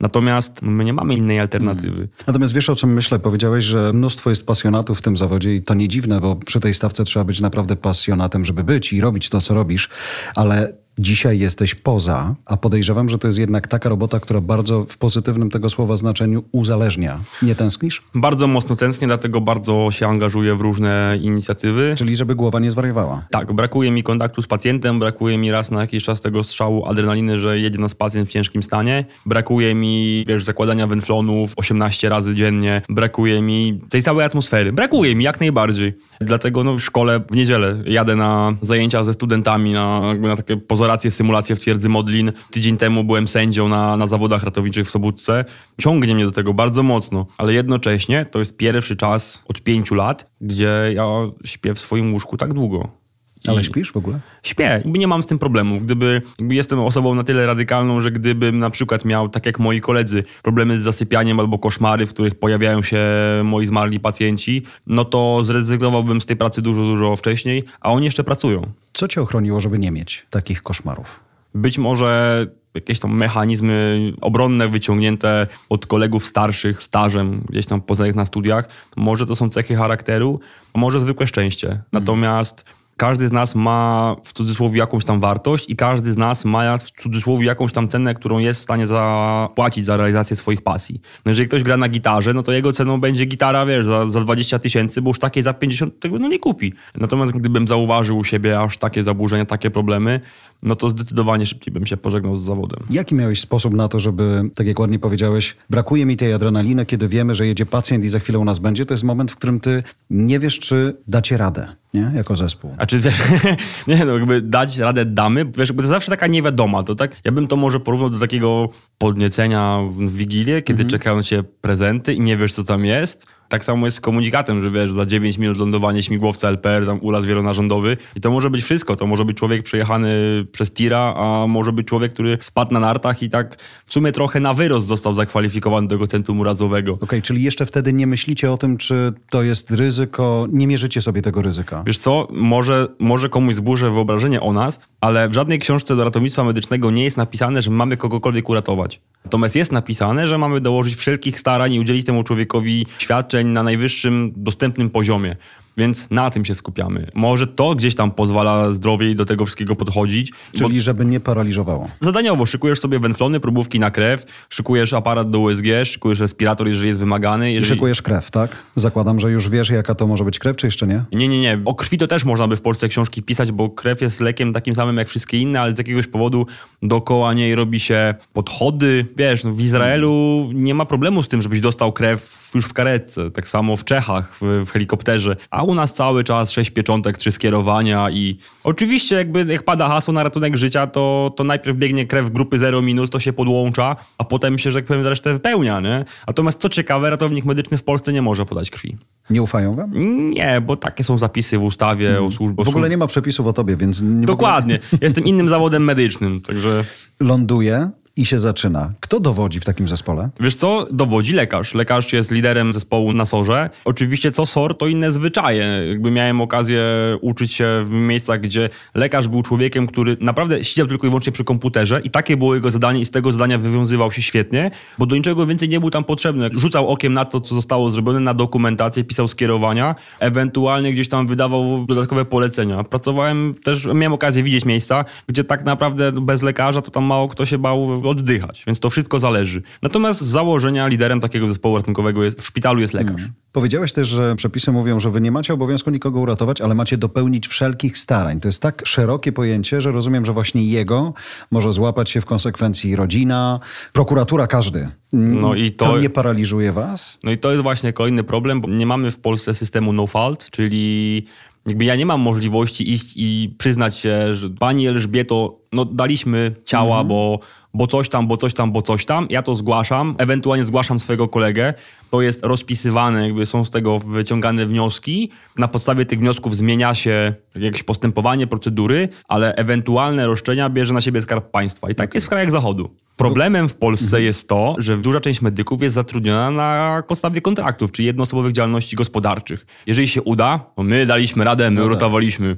S2: Natomiast my nie mamy innej alternatywy. Hmm.
S1: Natomiast wiesz o czym myślę? Powiedziałeś, że mnóstwo jest pasjonatów w tym zawodzie i to nie dziwne, bo przy tej stawce trzeba być naprawdę pasjonatem, żeby być i robić to, co robisz, ale Dzisiaj jesteś poza, a podejrzewam, że to jest jednak taka robota, która bardzo w pozytywnym tego słowa znaczeniu uzależnia. Nie tęsknisz?
S2: Bardzo mocno tęsknię, dlatego bardzo się angażuję w różne inicjatywy.
S1: Czyli żeby głowa nie zwariowała.
S2: Tak, brakuje mi kontaktu z pacjentem, brakuje mi raz na jakiś czas tego strzału adrenaliny, że jedzie nas pacjent w ciężkim stanie. Brakuje mi, wiesz, zakładania wenflonów 18 razy dziennie. Brakuje mi tej całej atmosfery. Brakuje mi jak najbardziej. Dlatego no, w szkole w niedzielę jadę na zajęcia ze studentami, na, na takie pozoracje, symulacje w twierdzy Modlin. Tydzień temu byłem sędzią na, na zawodach ratowniczych w Sobótce. Ciągnie mnie do tego bardzo mocno, ale jednocześnie to jest pierwszy czas od pięciu lat, gdzie ja śpię w swoim łóżku tak długo.
S1: Ale śpisz w ogóle?
S2: Śpię. Nie mam z tym problemów. Gdyby jestem osobą na tyle radykalną, że gdybym na przykład miał, tak jak moi koledzy, problemy z zasypianiem albo koszmary, w których pojawiają się moi zmarli pacjenci, no to zrezygnowałbym z tej pracy dużo, dużo wcześniej, a oni jeszcze pracują.
S1: Co cię ochroniło, żeby nie mieć takich koszmarów?
S2: Być może jakieś tam mechanizmy obronne wyciągnięte od kolegów starszych, stażem, gdzieś tam poznanych na studiach. Może to są cechy charakteru, może zwykłe szczęście. Mhm. Natomiast każdy z nas ma w cudzysłowie jakąś tam wartość i każdy z nas ma w cudzysłowie jakąś tam cenę, którą jest w stanie zapłacić za realizację swoich pasji. No jeżeli ktoś gra na gitarze, no to jego ceną będzie gitara, wiesz, za, za 20 tysięcy, bo już takiej za 50 tego no nie kupi. Natomiast gdybym zauważył u siebie aż takie zaburzenia, takie problemy, no to zdecydowanie szybciej bym się pożegnał z zawodem.
S1: Jaki miałeś sposób na to, żeby, tak jak ładnie powiedziałeś, brakuje mi tej adrenaliny, kiedy wiemy, że jedzie pacjent i za chwilę u nas będzie, to jest moment, w którym ty nie wiesz, czy dacie radę, nie? Jako zespół.
S2: A czy nie no, jakby dać radę damy, wiesz, to zawsze taka niewiadoma, to tak, ja bym to może porównał do takiego podniecenia w Wigilię, kiedy mhm. czekają cię prezenty i nie wiesz, co tam jest, tak samo jest z komunikatem, że wiesz, za 9 minut lądowanie śmigłowca LPR, tam ulas wielonarządowy i to może być wszystko. To może być człowiek przejechany przez tira, a może być człowiek, który spadł na nartach i tak w sumie trochę na wyrost został zakwalifikowany do tego centrum urazowego.
S1: Okej, okay, czyli jeszcze wtedy nie myślicie o tym, czy to jest ryzyko, nie mierzycie sobie tego ryzyka.
S2: Wiesz co, może, może komuś zburzę wyobrażenie o nas, ale w żadnej książce do ratownictwa medycznego nie jest napisane, że mamy kogokolwiek uratować. Natomiast jest napisane, że mamy dołożyć wszelkich starań i udzielić temu człowiekowi świadczeń na najwyższym dostępnym poziomie. Więc na tym się skupiamy. Może to gdzieś tam pozwala zdrowiej do tego wszystkiego podchodzić.
S1: Czyli bo... żeby nie paraliżowało.
S2: Zadaniowo szykujesz sobie węflony, próbówki na krew, szykujesz aparat do USG, szykujesz respirator, jeżeli jest wymagany. Jeżeli...
S1: I szykujesz krew, tak? Zakładam, że już wiesz, jaka to może być krew, czy jeszcze nie?
S2: Nie, nie, nie. O krwi to też można by w Polsce książki pisać, bo krew jest lekiem takim samym jak wszystkie inne, ale z jakiegoś powodu dookoła niej robi się podchody. Wiesz, no w Izraelu nie ma problemu z tym, żebyś dostał krew już w karetce. Tak samo w Czechach, w, w helikopterze. A u nas cały czas sześć pieczątek, trzy skierowania i oczywiście jakby jak pada hasło na ratunek życia, to, to najpierw biegnie krew grupy 0 minus, to się podłącza, a potem się, że tak powiem, resztę wypełnia, nie? Natomiast co ciekawe, ratownik medyczny w Polsce nie może podać krwi.
S1: Nie ufają wam?
S2: Nie, bo takie są zapisy w ustawie hmm. o służbie.
S1: W ogóle nie ma przepisów o tobie, więc...
S2: Dokładnie. Ogóle... Jestem innym zawodem medycznym, także...
S1: Ląduje i się zaczyna. Kto dowodzi w takim zespole?
S2: Wiesz co? Dowodzi lekarz. Lekarz jest liderem zespołu na sorze. Oczywiście co SOR to inne zwyczaje. Jakby miałem okazję uczyć się w miejscach, gdzie lekarz był człowiekiem, który naprawdę siedział tylko i wyłącznie przy komputerze i takie było jego zadanie i z tego zadania wywiązywał się świetnie, bo do niczego więcej nie był tam potrzebny. Rzucał okiem na to, co zostało zrobione, na dokumentację, pisał skierowania, ewentualnie gdzieś tam wydawał dodatkowe polecenia. Pracowałem też, miałem okazję widzieć miejsca, gdzie tak naprawdę bez lekarza to tam mało kto się bał oddychać, więc to wszystko zależy. Natomiast z założenia liderem takiego zespołu ratunkowego jest, w szpitalu jest lekarz. Hmm.
S1: Powiedziałeś też, że przepisy mówią, że wy nie macie obowiązku nikogo uratować, ale macie dopełnić wszelkich starań. To jest tak szerokie pojęcie, że rozumiem, że właśnie jego może złapać się w konsekwencji rodzina, prokuratura, każdy. No i to, to nie paraliżuje was?
S2: No i to jest właśnie kolejny problem, bo nie mamy w Polsce systemu no fault, czyli Jakby ja nie mam możliwości iść i przyznać się, że pani Elżbieto, no daliśmy ciała, bo, bo coś tam, bo coś tam, bo coś tam. Ja to zgłaszam, ewentualnie zgłaszam swojego kolegę. To jest rozpisywane, jakby są z tego wyciągane wnioski. Na podstawie tych wniosków zmienia się jakieś postępowanie, procedury, ale ewentualne roszczenia bierze na siebie Skarb Państwa. I tak jest w krajach Zachodu. Problemem w Polsce jest to, że duża część medyków jest zatrudniona na podstawie kontraktów, czy jednoosobowych działalności gospodarczych. Jeżeli się uda, to my daliśmy radę, my
S1: No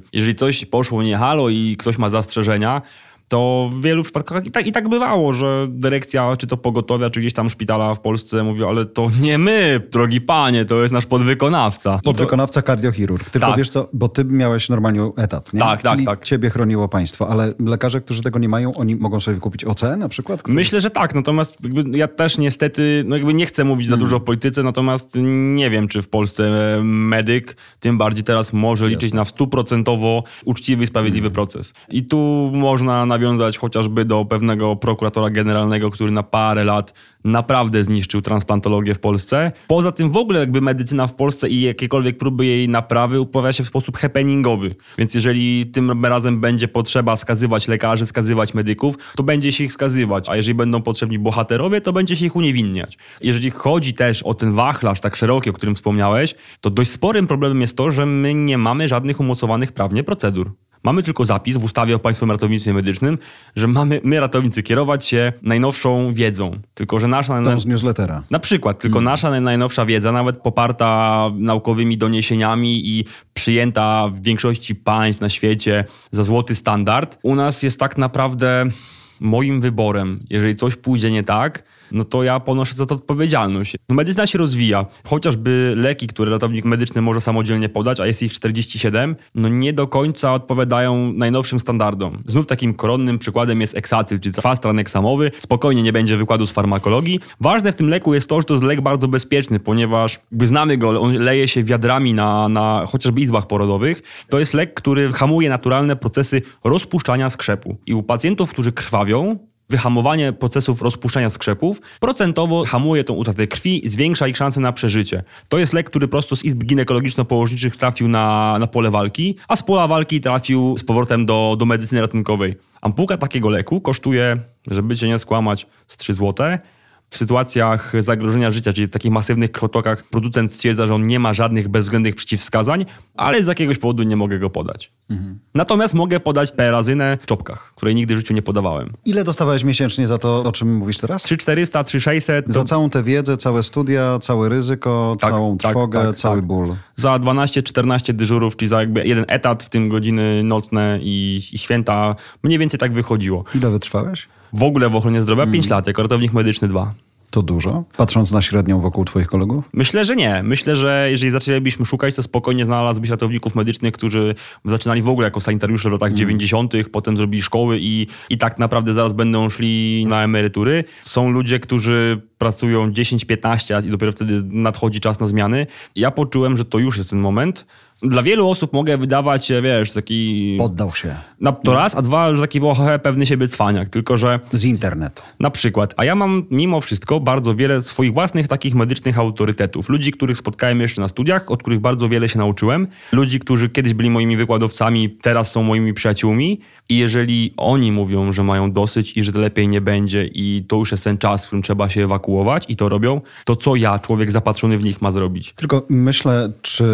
S1: tak.
S2: Jeżeli coś poszło nie halo i ktoś ma zastrzeżenia, to w wielu przypadkach i tak, i tak bywało, że dyrekcja, czy to pogotowia, czy gdzieś tam szpitala w Polsce mówi, ale to nie my, drogi panie, to jest nasz podwykonawca. I to-
S1: Podwykonawca kardiochirurg. Tylko
S2: Tak.
S1: wiesz co, bo ty miałeś normalnie etat, nie?
S2: Tak, tak,
S1: Czyli
S2: tak.
S1: ciebie chroniło państwo, ale lekarze, którzy tego nie mają, oni mogą sobie kupić OC na przykład? Który-
S2: Myślę, że tak, natomiast jakby ja też niestety, no jakby nie chcę mówić za dużo o polityce, natomiast nie wiem, czy w Polsce e, medyk, tym bardziej teraz może liczyć na stuprocentowo uczciwy i sprawiedliwy proces. I tu można nawiązać chociażby do pewnego prokuratora generalnego, który na parę lat naprawdę zniszczył transplantologię w Polsce. Poza tym w ogóle jakby medycyna w Polsce i jakiekolwiek próby jej naprawy uprawia się w sposób happeningowy. Więc jeżeli tym razem będzie potrzeba skazywać lekarzy, skazywać medyków, to będzie się ich skazywać. A jeżeli będą potrzebni bohaterowie, to będzie się ich uniewinniać. Jeżeli chodzi też o ten wachlarz tak szeroki, o którym wspomniałeś, to dość sporym problemem jest to, że my nie mamy żadnych umocowanych prawnie procedur. Mamy tylko zapis w ustawie o Państwowym Ratownictwie Medycznym, że mamy my, ratownicy, kierować się najnowszą wiedzą. Tylko, że nasza...
S1: Tą z newslettera.
S2: Na przykład, tylko nasza naj- najnowsza wiedza, nawet poparta naukowymi doniesieniami i przyjęta w większości państw na świecie za złoty standard, u nas jest tak naprawdę moim wyborem. Jeżeli coś pójdzie nie tak, no to ja ponoszę za to odpowiedzialność. No, medycyna się rozwija. Chociażby leki, które ratownik medyczny może samodzielnie podać, a jest ich 47, no nie do końca odpowiadają najnowszym standardom. Znów takim koronnym przykładem jest eksatyl, czyli fastran eksamowy. Spokojnie nie będzie wykładu z farmakologii. Ważne w tym leku jest to, że to jest lek bardzo bezpieczny, ponieważ znamy go, on leje się wiadrami na, na chociażby izbach porodowych. To jest lek, który hamuje naturalne procesy rozpuszczania skrzepu. I u pacjentów, którzy krwawią, wyhamowanie procesów rozpuszczania skrzepów procentowo hamuje tą utratę krwi, zwiększa ich szanse na przeżycie. To jest lek, który prosto z izb ginekologiczno-położniczych trafił na, na pole walki, a z pola walki trafił z powrotem do, do medycyny ratunkowej. Ampułka takiego leku kosztuje, żeby cię nie skłamać, z 3 złote. W sytuacjach zagrożenia życia, czyli takich masywnych krotokach, producent stwierdza, że on nie ma żadnych bezwzględnych przeciwwskazań, ale z jakiegoś powodu nie mogę go podać. Natomiast mogę podać perazynę w czopkach, której nigdy w życiu nie podawałem.
S1: Ile dostawałeś miesięcznie za to, o czym mówisz teraz?
S2: 3400, 3600
S1: Za całą tę wiedzę, całe studia, całe ryzyko,
S2: Tak,
S1: całą
S2: tak,
S1: trwogę,
S2: tak,
S1: cały
S2: tak.
S1: ból.
S2: za 12-14 dyżurów, czyli za jakby jeden etat, w tym godziny nocne i, i święta. Mniej więcej tak wychodziło.
S1: Ile wytrwałeś?
S2: W ogóle w ochronie zdrowia 5 lat, jako ratownik medyczny 2.
S1: To dużo? Patrząc na średnią wokół twoich kolegów?
S2: Myślę, że nie. Myślę, że jeżeli zaczęlibyśmy szukać, to spokojnie znalazłbyś ratowników medycznych, którzy zaczynali w ogóle jako sanitariusze w latach 90., potem zrobili szkoły i, i tak naprawdę zaraz będą szli na emerytury. Są ludzie, którzy pracują 10-15 lat i dopiero wtedy nadchodzi czas na zmiany. Ja poczułem, że to już jest ten moment. Dla wielu osób mogę wydawać się, wiesz, taki...
S1: Poddał się.
S2: Na, to raz, a dwa, że taki wohe, pewny siebie cwaniak. Tylko, że
S1: Z internetu.
S2: na przykład, a ja mam mimo wszystko bardzo wiele swoich własnych takich medycznych autorytetów. Ludzi, których spotkałem jeszcze na studiach, od których bardzo wiele się nauczyłem. Ludzi, którzy kiedyś byli moimi wykładowcami, teraz są moimi przyjaciółmi. I jeżeli oni mówią, że mają dosyć i że lepiej nie będzie i to już jest ten czas, w którym trzeba się ewakuować i to robią, to co ja, człowiek zapatrzony w nich, ma zrobić?
S1: Tylko myślę, czy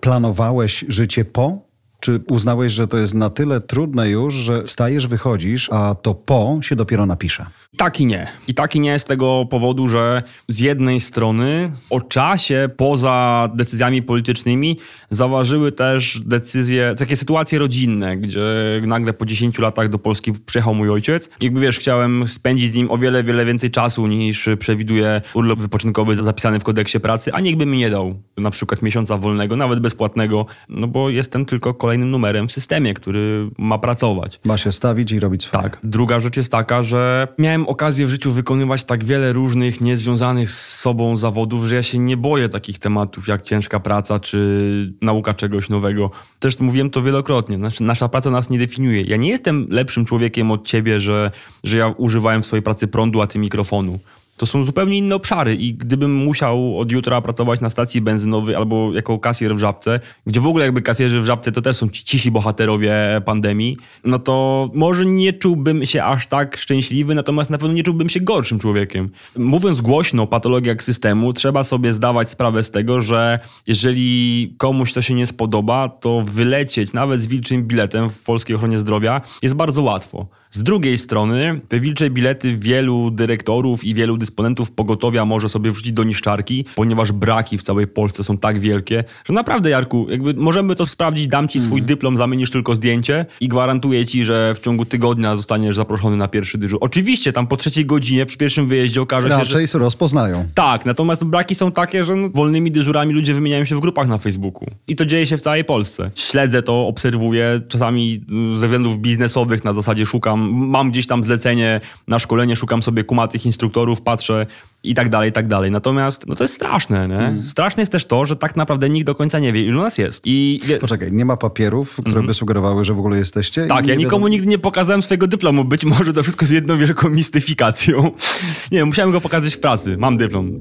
S1: planowałeś życie po? Czy uznałeś, że to jest na tyle trudne już, że wstajesz, wychodzisz, a to po się dopiero napisze?
S2: Tak i nie. I tak i nie z tego powodu, że z jednej strony o czasie poza decyzjami politycznymi zaważyły też decyzje, takie sytuacje rodzinne, gdzie nagle po 10 latach do Polski przyjechał mój ojciec. Jakby wiesz, chciałem spędzić z nim o wiele, wiele więcej czasu niż przewiduje urlop wypoczynkowy zapisany w kodeksie pracy, a nikt by mi nie dał na przykład miesiąca wolnego, nawet bezpłatnego, no bo jestem tylko kolejnym numerem w systemie, który ma pracować.
S1: Ma się stawić i robić swoje.
S2: Tak. Druga rzecz jest taka, że miałem okazję w życiu wykonywać tak wiele różnych, niezwiązanych z sobą zawodów, że ja się nie boję takich tematów jak ciężka praca czy nauka czegoś nowego. Też mówiłem to wielokrotnie. Znaczy, nasza praca nas nie definiuje. Ja nie jestem lepszym człowiekiem od ciebie, że, że ja używałem w swojej pracy prądu, a ty mikrofonu. To są zupełnie inne obszary i gdybym musiał od jutra pracować na stacji benzynowej albo jako kasjer w Żabce, gdzie w ogóle jakby kasjerzy w Żabce to też są ci cisi bohaterowie pandemii, no to może nie czułbym się aż tak szczęśliwy, natomiast na pewno nie czułbym się gorszym człowiekiem. Mówiąc głośno o patologiach systemu, trzeba sobie zdawać sprawę z tego, że jeżeli komuś to się nie spodoba, to wylecieć nawet z wilczym biletem w polskiej ochronie zdrowia jest bardzo łatwo. Z drugiej strony, te wilcze bilety wielu dyrektorów i wielu dysponentów pogotowia może sobie wrzucić do niszczarki, ponieważ braki w całej Polsce są tak wielkie, że naprawdę, Jarku, jakby możemy to sprawdzić, dam ci swój dyplom, zamienisz tylko zdjęcie i gwarantuję ci, że w ciągu tygodnia zostaniesz zaproszony na pierwszy dyżur. Oczywiście, tam po trzeciej godzinie, przy pierwszym wyjeździe okaże się, że...
S1: Raczej rozpoznają.
S2: Tak, natomiast braki są takie, że no, wolnymi dyżurami ludzie wymieniają się w grupach na Facebooku. I to dzieje się w całej Polsce. Śledzę to, obserwuję, czasami ze względów biznesowych na zasadzie szukam, mam gdzieś tam zlecenie na szkolenie, szukam sobie kumatych instruktorów, patrzę i tak dalej, i tak dalej. Natomiast no to jest straszne, nie? Straszne jest też to, że tak naprawdę nikt do końca nie wie, ilu nas jest. I wie...
S1: Poczekaj, nie ma papierów, które by sugerowały, że w ogóle jesteście?
S2: Tak, ja nikomu
S1: wiadomo-
S2: nigdy nie pokazałem swojego dyplomu. Być może to wszystko jest jedną wielką mistyfikacją. Nie, musiałem go pokazać w pracy. Mam dyplom.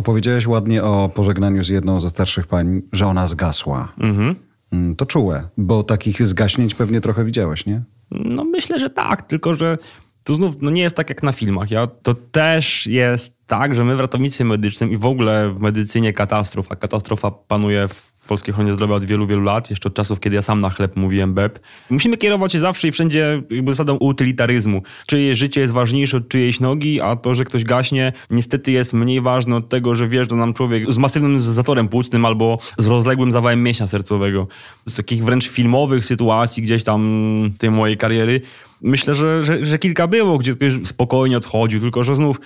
S1: Opowiedziałeś ładnie o pożegnaniu z jedną ze starszych pań, że ona zgasła.
S2: Mhm.
S1: Mm, To czułe, bo takich zgaśnięć pewnie trochę widziałeś, nie?
S2: No myślę, że tak, tylko że to znów no nie jest tak jak na filmach. Ja, to też jest tak, że my w ratownictwie medycznym i w ogóle w medycynie katastrof, a katastrofa panuje w polskiej ochronie zdrowia od wielu, wielu lat, jeszcze od czasów, kiedy ja sam na chleb mówiłem BEP. Musimy kierować się zawsze i wszędzie jakby zasadą utylitaryzmu. Czyje życie jest ważniejsze od czyjejś nogi, a to, że ktoś gaśnie, niestety jest mniej ważne od tego, że wjeżdża nam człowiek z masywnym zatorem płucnym albo z rozległym zawałem mięśnia sercowego. Z takich wręcz filmowych sytuacji gdzieś tam tej mojej kariery myślę, że, że, że kilka było, gdzie ktoś spokojnie odchodził, tylko że znów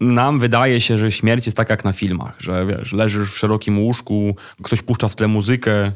S2: nam wydaje się, że śmierć jest tak jak na filmach, że wiesz, leżysz w szerokim łóżku, ktoś puszcza w tle muzykę,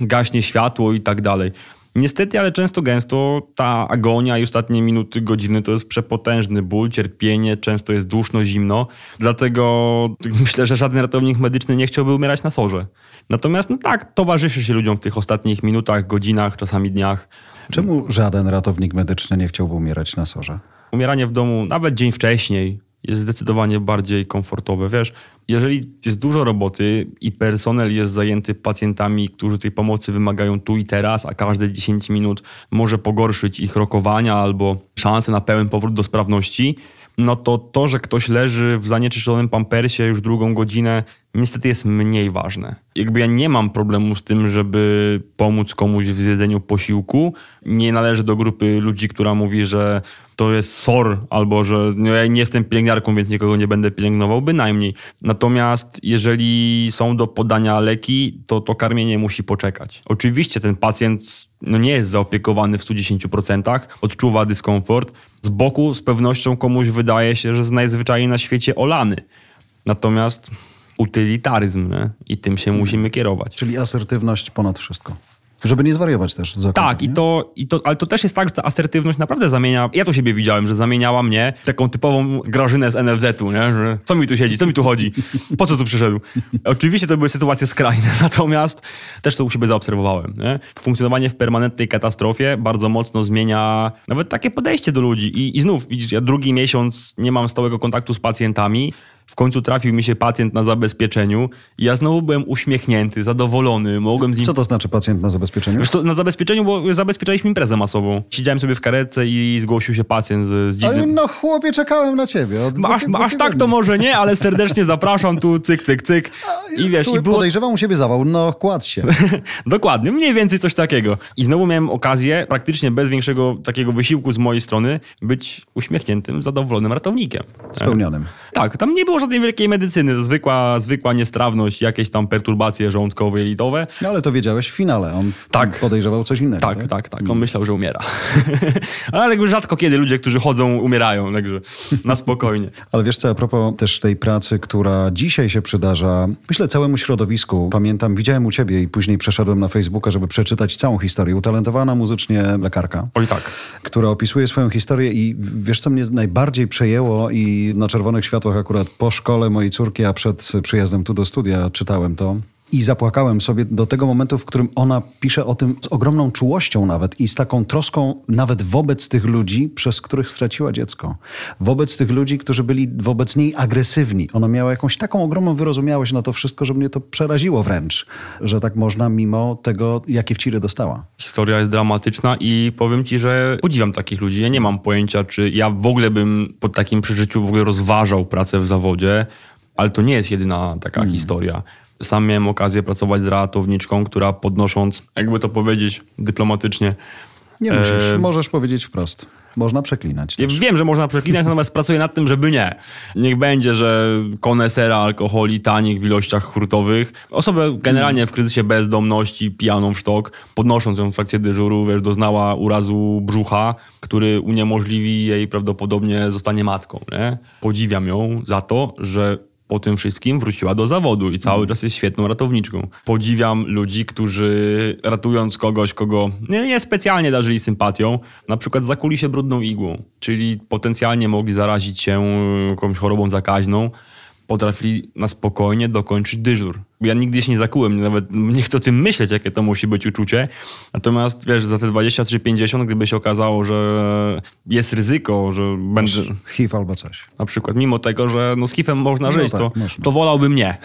S2: gaśnie światło i tak dalej. Niestety, ale często gęsto ta agonia i ostatnie minuty, godziny to jest przepotężny ból, cierpienie, często jest duszno, zimno. Dlatego myślę, że żaden ratownik medyczny nie chciałby umierać na sorze. Natomiast no tak, towarzyszy się ludziom w tych ostatnich minutach, godzinach, czasami dniach.
S1: Czemu żaden ratownik medyczny nie chciałby umierać na sorze?
S2: umieranie w domu nawet dzień wcześniej jest zdecydowanie bardziej komfortowe. Wiesz, jeżeli jest dużo roboty i personel jest zajęty pacjentami, którzy tej pomocy wymagają tu i teraz, a każde 10 minut może pogorszyć ich rokowania albo szanse na pełen powrót do sprawności, no to to, że ktoś leży w zanieczyszczonym pampersie już drugą godzinę, niestety jest mniej ważne. Jakby ja nie mam problemu z tym, żeby pomóc komuś w zjedzeniu posiłku. Nie należę do grupy ludzi, która mówi, że to jest SOR, albo że no, ja nie jestem pielęgniarką, więc nikogo nie będę pielęgnował, bynajmniej. Natomiast jeżeli są do podania leki, to to karmienie musi poczekać. Oczywiście ten pacjent no, nie jest zaopiekowany w 110%, odczuwa dyskomfort. Z boku z pewnością komuś wydaje się, że jest najzwyczajniej na świecie olany. Natomiast utylitaryzm nie? i tym się musimy kierować.
S1: Czyli asertywność ponad wszystko. Żeby nie zwariować też. z okazji,
S2: Tak, i
S1: nie?
S2: to, i to, ale to też jest tak, że ta asertywność naprawdę zamienia. Ja to siebie widziałem, że zamieniała mnie w taką typową grażynę z NFZ-u, nie? Że co mi tu siedzi, co mi tu chodzi, po co tu przyszedł. Oczywiście to były sytuacje skrajne, natomiast też to u siebie zaobserwowałem. Nie? Funkcjonowanie w permanentnej katastrofie bardzo mocno zmienia nawet takie podejście do ludzi. I, I znów, widzisz, ja drugi miesiąc nie mam stałego kontaktu z pacjentami. W końcu trafił mi się pacjent na zabezpieczeniu i ja znowu byłem uśmiechnięty, zadowolony, mogłem z nim
S1: Co to znaczy pacjent na zabezpieczeniu?
S2: Wiesz, to na zabezpieczeniu, bo zabezpieczaliśmy imprezę masową. Siedziałem sobie w karetce i zgłosił się pacjent z, z
S1: Ale
S2: dziwnym...
S1: no chłopie, czekałem na ciebie. Od
S2: Aż, aż tak to może nie, ale serdecznie zapraszam tu, cyk, cyk, cyk. I wiesz,
S1: Czuły-
S2: i było...
S1: Podejrzewam u siebie zawał, no kładź się.
S2: Dokładnie, mniej więcej coś takiego. I znowu miałem okazję, praktycznie bez większego takiego wysiłku z mojej strony, być uśmiechniętym, zadowolonym ratownikiem.
S1: Spełnionym.
S2: Tak, tam nie było żadnej wielkiej medycyny. Zwykła, zwykła niestrawność, jakieś tam perturbacje żołądkowe, jelitowe.
S1: No, ale to wiedziałeś w finale. On
S2: Tak.
S1: podejrzewał coś innego.
S2: Tak, tak, tak. On myślał, że umiera. Ale jakby rzadko kiedy ludzie, którzy chodzą, umierają, także na spokojnie.
S1: Ale wiesz co, a propos też tej pracy, która dzisiaj się przydarza, myślę całemu środowisku. Pamiętam, widziałem u ciebie i później przeszedłem na Facebooka, żeby przeczytać całą historię. Utalentowana muzycznie lekarka,
S2: Oj tak.
S1: która opisuje swoją historię i wiesz co mnie najbardziej przejęło i na czerwonych światłach akurat po szkole mojej córki, a przed przyjazdem tu do studia czytałem to. I zapłakałem sobie do tego momentu, w którym ona pisze o tym z ogromną czułością nawet i z taką troską nawet wobec tych ludzi, przez których straciła dziecko. Wobec tych ludzi, którzy byli wobec niej agresywni. Ona miała jakąś taką ogromną wyrozumiałość na to wszystko, że mnie to przeraziło wręcz, że tak można mimo tego, jakie wciry dostała.
S2: Historia jest dramatyczna i powiem ci, że podziwiam takich ludzi. Ja nie mam pojęcia, czy ja w ogóle bym po takim przeżyciu w ogóle rozważał pracę w zawodzie, ale to nie jest jedyna taka
S1: Hmm.
S2: historia. Sam miałem okazję pracować z ratowniczką, która podnosząc, jakby to powiedzieć dyplomatycznie,
S1: Nie musisz,
S2: E,
S1: możesz powiedzieć wprost. Można przeklinać.
S2: Ja wiem, że można przeklinać, natomiast pracuję nad tym, żeby nie. Niech będzie, że konesera alkoholi tanich w ilościach hurtowych, osobę generalnie w kryzysie bezdomności, pijaną w sztok, podnosząc ją w trakcie dyżuru, wiesz, doznała urazu brzucha, który uniemożliwi jej prawdopodobnie zostanie matką. Nie? Podziwiam ją za to, że po tym wszystkim wróciła do zawodu i cały czas jest świetną ratowniczką. Podziwiam ludzi, którzy ratując kogoś, kogo nie, nie specjalnie darzyli sympatią, na przykład zakuli się brudną igłą, czyli potencjalnie mogli zarazić się jakąś chorobą zakaźną, potrafili na spokojnie dokończyć dyżur. Ja nigdy się nie zakułem, nawet nie chcę o tym myśleć, jakie to musi być uczucie. Natomiast wiesz, za te 23-50, gdyby się okazało, że jest ryzyko, że będę...
S1: HIV albo coś.
S2: Na przykład, mimo tego, że no z HIV-em można
S1: No
S2: żyć,
S1: tak,
S2: to,
S1: można.
S2: to wolałbym nie.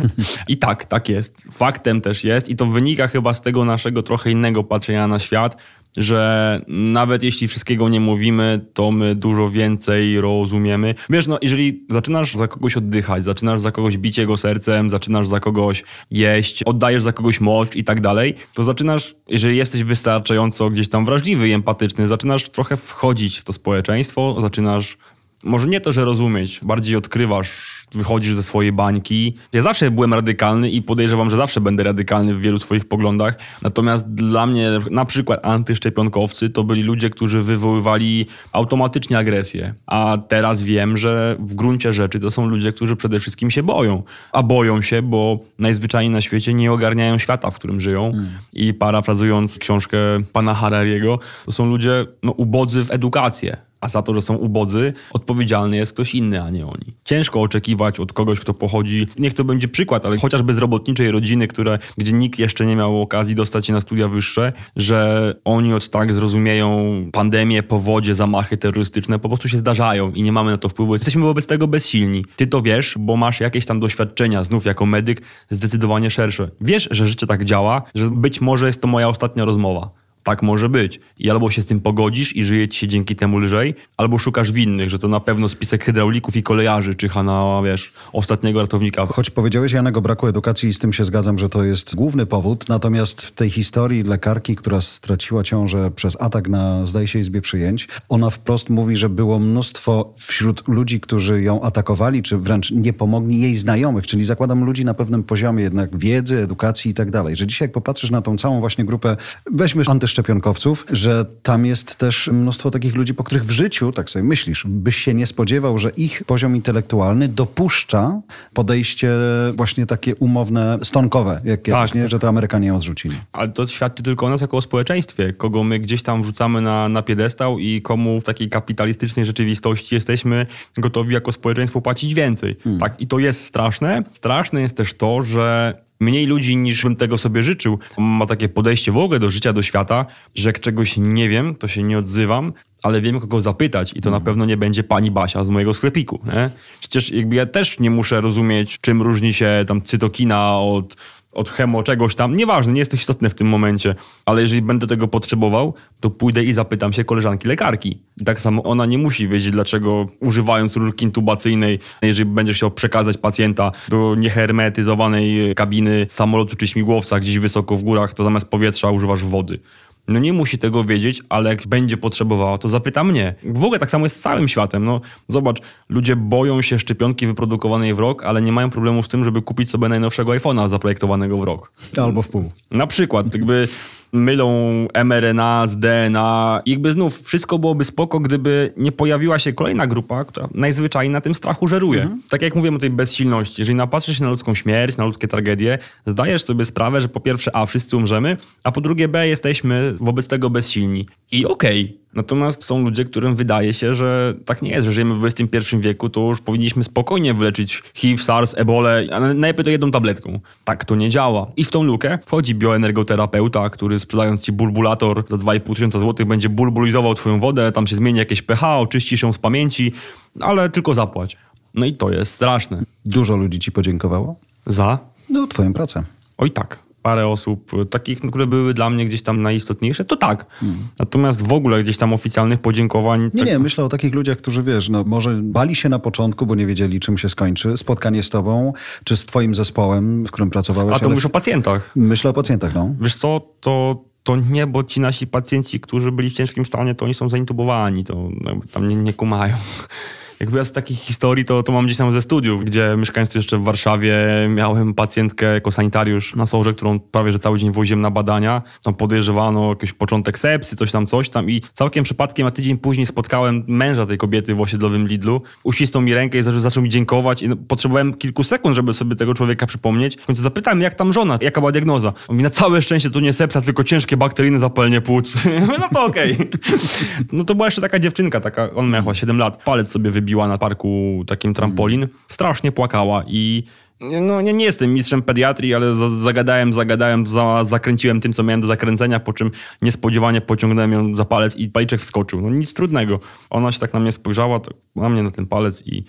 S2: I tak, tak jest. Faktem też jest i to wynika chyba z tego naszego trochę innego patrzenia na świat, że nawet jeśli wszystkiego nie mówimy, to my dużo więcej rozumiemy. Wiesz, no jeżeli zaczynasz za kogoś oddychać, zaczynasz za kogoś bić jego sercem, zaczynasz za kogoś jeść, oddajesz za kogoś moc i tak dalej, to zaczynasz, jeżeli jesteś wystarczająco gdzieś tam wrażliwy i empatyczny, zaczynasz trochę wchodzić w to społeczeństwo, zaczynasz może nie to, że rozumieć, bardziej odkrywasz, wychodzisz ze swojej bańki. Ja zawsze byłem radykalny i podejrzewam, że zawsze będę radykalny w wielu swoich poglądach. Natomiast dla mnie na przykład antyszczepionkowcy to byli ludzie, którzy wywoływali automatycznie agresję. A teraz wiem, że w gruncie rzeczy to są ludzie, którzy przede wszystkim się boją. A boją się, bo najzwyczajniej na świecie nie ogarniają świata, w którym żyją. I parafrazując książkę pana Harariego, to są ludzie no, ubodzy w edukację. A za to, że są ubodzy, odpowiedzialny jest ktoś inny, a nie oni. Ciężko oczekiwać od kogoś, kto pochodzi, niech to będzie przykład, ale chociażby z robotniczej rodziny, które, gdzie nikt jeszcze nie miał okazji dostać się na studia wyższe, że oni od tak zrozumieją pandemię, powodzie, zamachy terrorystyczne, po prostu się zdarzają i nie mamy na to wpływu. Jesteśmy wobec tego bezsilni. Ty to wiesz, bo masz jakieś tam doświadczenia, znów jako medyk, zdecydowanie szersze. Wiesz, że życie tak działa, że być może jest to moja ostatnia rozmowa. Tak może być. I albo się z tym pogodzisz i żyje ci się dzięki temu lżej, albo szukasz winnych, że to na pewno spisek hydraulików i kolejarzy czyha na, wiesz, ostatniego ratownika.
S1: Choć powiedziałeś, Janek, o braku edukacji i z tym się zgadzam, że to jest główny powód. Natomiast w tej historii lekarki, która straciła ciążę przez atak na, zdaje się, izbie przyjęć, ona wprost mówi, że było mnóstwo wśród ludzi, którzy ją atakowali, czy wręcz nie pomogli jej znajomych, czyli zakładam ludzi na pewnym poziomie jednak wiedzy, edukacji i tak dalej. Że dzisiaj jak popatrzysz na tą całą właśnie grupę, weźmy antyszczepionkowców, że tam jest też mnóstwo takich ludzi, po których w życiu, tak sobie myślisz, byś się nie spodziewał, że ich poziom intelektualny dopuszcza podejście właśnie takie umowne, stonkowe, jak kiedyś,
S2: Tak.
S1: nie? że to Amerykanie ją odrzucili.
S2: Ale to świadczy tylko o nas jako o społeczeństwie, kogo my gdzieś tam wrzucamy na, na piedestał i komu w takiej kapitalistycznej rzeczywistości jesteśmy gotowi jako społeczeństwo płacić więcej. Tak, i to jest straszne. Straszne jest też to, że mniej ludzi niż bym tego sobie życzył ma takie podejście w ogóle do życia, do świata, że jak czegoś nie wiem, to się nie odzywam, ale wiem kogo zapytać i to na pewno nie będzie pani Basia z mojego sklepiku. Nie? Przecież jakby ja też nie muszę rozumieć, czym różni się tam cytokina od od chemo czegoś tam, nieważne, nie jest to istotne w tym momencie, ale jeżeli będę tego potrzebował, to pójdę i zapytam się koleżanki lekarki. I tak samo ona nie musi wiedzieć, dlaczego używając rurki intubacyjnej, jeżeli będziesz chciał przekazać pacjenta do niehermetyzowanej kabiny samolotu czy śmigłowca gdzieś wysoko w górach, to zamiast powietrza używasz wody. No nie musi tego wiedzieć, ale jak będzie potrzebowała, to zapyta mnie. W ogóle tak samo jest z całym światem. No, zobacz, ludzie boją się szczepionki wyprodukowanej w rok, ale nie mają problemu z tym, żeby kupić sobie najnowszego iPhone'a zaprojektowanego w rok.
S1: Albo w pół.
S2: Na przykład, jakby mylą mRNA z DNA. Jakby znów wszystko byłoby spoko, gdyby nie pojawiła się kolejna grupa, która najzwyczajniej na tym strachu żeruje. Tak jak mówiłem o tej bezsilności. Jeżeli napatrzysz się na ludzką śmierć, na ludzkie tragedie, zdajesz sobie sprawę, że po pierwsze A, wszyscy umrzemy, a po drugie B, jesteśmy wobec tego bezsilni. I okej, Natomiast są ludzie, którym wydaje się, że tak nie jest, że żyjemy w XXI wieku, to już powinniśmy spokojnie wyleczyć HIV, SARS, ebolę, a najlepiej to jedną tabletką. Tak to nie działa. I w tą lukę wchodzi bioenergoterapeuta, który sprzedając ci bulbulator za 2,5 tysiąca złotych będzie bulbulizował twoją wodę, tam się zmieni jakieś pH, oczyści się z pamięci, ale tylko zapłać. No i to jest straszne.
S1: Dużo ludzi ci podziękowało?
S2: Za?
S1: No, twoją pracę.
S2: Oj tak. Parę osób, takich, które były dla mnie gdzieś tam najistotniejsze, to tak. Natomiast w ogóle gdzieś tam oficjalnych podziękowań...
S1: Nie,
S2: tak-
S1: nie, myślę o takich ludziach, którzy wiesz, no może bali się na początku, bo nie wiedzieli, czym się skończy spotkanie z tobą, czy z twoim zespołem, w którym pracowałeś.
S2: A to
S1: ale
S2: mówisz o pacjentach.
S1: Myślę o pacjentach, no.
S2: Wiesz co, to, to nie, bo ci nasi pacjenci, którzy byli w ciężkim stanie, to oni są zaintubowani, to tam nie, nie kumają. Jakby ja z takich historii, to, to mam gdzieś tam ze studiów, gdzie mieszkając jeszcze w Warszawie, miałem pacjentkę jako sanitariusz na sorze, którą prawie że cały dzień woziłem na badania. Tam podejrzewano jakiś początek sepsy, coś tam, coś tam i całkiem przypadkiem, a tydzień później spotkałem męża tej kobiety w osiedlowym Lidlu. Uścisnął mi rękę i zaczął, zaczął mi dziękować i no, potrzebowałem kilku sekund, żeby sobie tego człowieka przypomnieć. W końcu zapytałem, jak tam żona, jaka była diagnoza. On mi na całe szczęście to nie sepsa, tylko ciężkie bakteryjne zapalenie płuc. no to okej. No to była jeszcze taka dziewczynka, taka, on miał chyba 7 lat, palec sobie wybiła na parku takim trampolin, strasznie płakała i no nie, nie jestem mistrzem pediatrii, ale za, zagadałem, zagadałem, za, zakręciłem tym, co miałem do zakręcenia, po czym niespodziewanie pociągnąłem ją za palec i paliczek wskoczył. No nic trudnego. Ona się tak na mnie spojrzała, tak na mnie na ten palec i,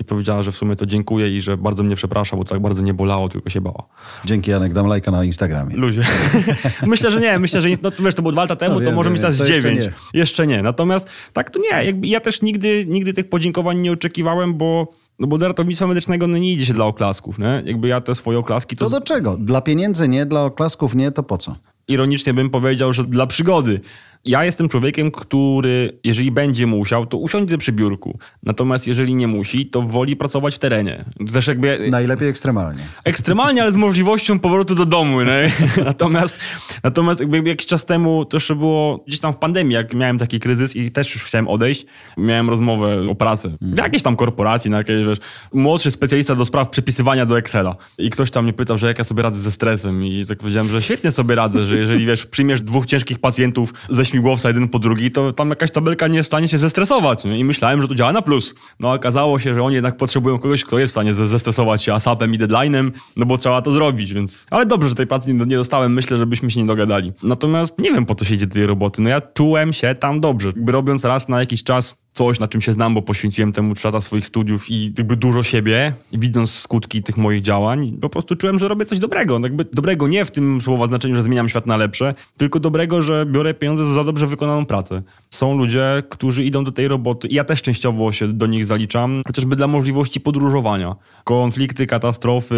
S2: i powiedziała, że w sumie to dziękuję i że bardzo mnie przeprasza, bo to tak bardzo nie bolało, tylko się bała.
S1: Dzięki Janek, dam lajka na Instagramie.
S2: Ludzie. myślę, że nie. Myślę, że no, wiesz, to było dwa lata temu,
S1: No
S2: to
S1: wiem,
S2: może mieć teraz
S1: jeszcze
S2: dziewięć.
S1: nie.
S2: Jeszcze nie. Natomiast tak to nie. Jakby ja też nigdy, nigdy tych podziękowań nie oczekiwałem, bo no bo do ratownictwa medycznego no nie idzie się dla oklasków, nie? Jakby ja te swoje oklaski to,
S1: To do czego? Dla pieniędzy nie, dla oklasków nie, to po co?
S2: ironicznie bym powiedział, że dla przygody. Ja jestem człowiekiem, który jeżeli będzie musiał, to usiądzie przy biurku. Natomiast jeżeli nie musi, to woli pracować w terenie. Też jakby
S1: Najlepiej ekstremalnie.
S2: ekstremalnie, ale z możliwością powrotu do domu. Nie? Natomiast, natomiast jakby jakiś czas temu, to jeszcze było gdzieś tam w pandemii, jak miałem taki kryzys i też już chciałem odejść, miałem rozmowę o pracę. W jakiejś tam korporacji, na jakiejś rzecz. Młodszy specjalista do spraw przepisywania do Excela. I ktoś tam mnie pytał, że jak ja sobie radzę ze stresem. I tak powiedziałem, że świetnie sobie radzę, że jeżeli wiesz, przyjmiesz dwóch ciężkich pacjentów ze śmigłowca jeden po drugi, to tam jakaś tabelka nie jest w stanie się zestresować. Nie? I myślałem, że to działa na plus. No okazało się, że oni jednak potrzebują kogoś, kto jest w stanie ze- zestresować się ASAP-em i deadline'em, no bo trzeba to zrobić, więc... Ale dobrze, że tej pracy nie, dostałem, myślę, żebyśmy się nie dogadali. Natomiast nie wiem, po co się idzie do tej roboty. No ja czułem się tam dobrze. Robiąc raz na jakiś czas coś, na czym się znam, bo poświęciłem temu trzy lata swoich studiów i jakby dużo siebie, widząc skutki tych moich działań, po prostu czułem, że robię coś dobrego. No Jakby dobrego nie w tym słowa znaczeniu, że zmieniam świat na lepsze, tylko dobrego, że biorę pieniądze za dobrze wykonaną pracę. Są ludzie, którzy idą do tej roboty i ja też częściowo się do nich zaliczam, chociażby dla możliwości podróżowania. Konflikty, katastrofy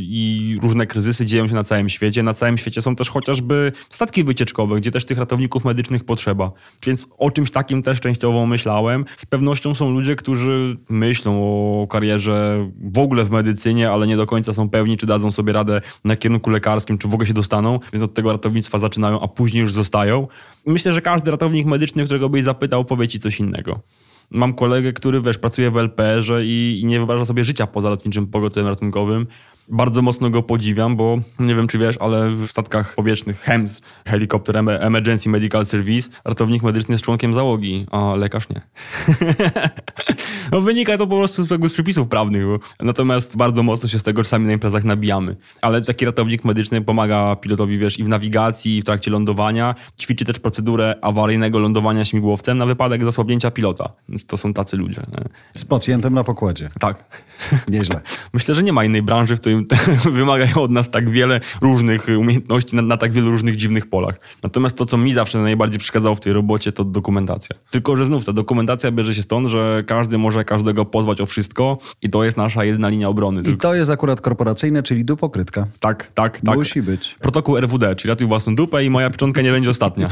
S2: i różne kryzysy dzieją się na całym świecie. Na całym świecie są też chociażby statki wycieczkowe, gdzie też tych ratowników medycznych potrzeba. Więc o czymś takim też częściowo myślałem. Z pewnością są ludzie, którzy myślą o karierze w ogóle w medycynie, ale nie do końca są pewni, czy dadzą sobie radę na kierunku lekarskim, czy w ogóle się dostaną, więc od tego ratownictwa zaczynają, a później już zostają. Myślę, że każdy ratownik medyczny, którego byś zapytał, powie ci coś innego. Mam kolegę, który wiesz, pracuje w LPR-ze i, i nie wyobraża sobie życia poza lotniczym pogotowiem ratunkowym. Bardzo mocno go podziwiam, bo nie wiem, czy wiesz, ale w statkach powietrznych HEMS, Helicopter Em- Emergency Medical Service, ratownik medyczny jest członkiem załogi, a lekarz nie. no wynika to po prostu z, jakby z przepisów prawnych. Bo. Natomiast bardzo mocno się z tego czasami na imprezach nabijamy. Ale taki ratownik medyczny pomaga pilotowi, wiesz, i w nawigacji, i w trakcie lądowania. Ćwiczy też procedurę awaryjnego lądowania śmigłowcem na wypadek zasłabnięcia pilota. Więc to są tacy ludzie. Nie?
S1: Z pacjentem na pokładzie.
S2: Tak.
S1: Nieźle.
S2: Myślę, że nie ma innej branży, w której wymagają od nas tak wiele różnych umiejętności na, na tak wielu różnych dziwnych polach. Natomiast to, co mi zawsze najbardziej przeszkadzało w tej robocie, to dokumentacja. Tylko, że znów ta dokumentacja bierze się stąd, że każdy może każdego pozwać o wszystko i to jest nasza jedyna linia obrony.
S1: I
S2: Tylko,
S1: to jest akurat korporacyjne, czyli dupokrytka.
S2: tak, tak, tak.
S1: Musi być.
S2: Protokół RWD, czyli ratuj własną dupę i moja pieczątka nie będzie ostatnia.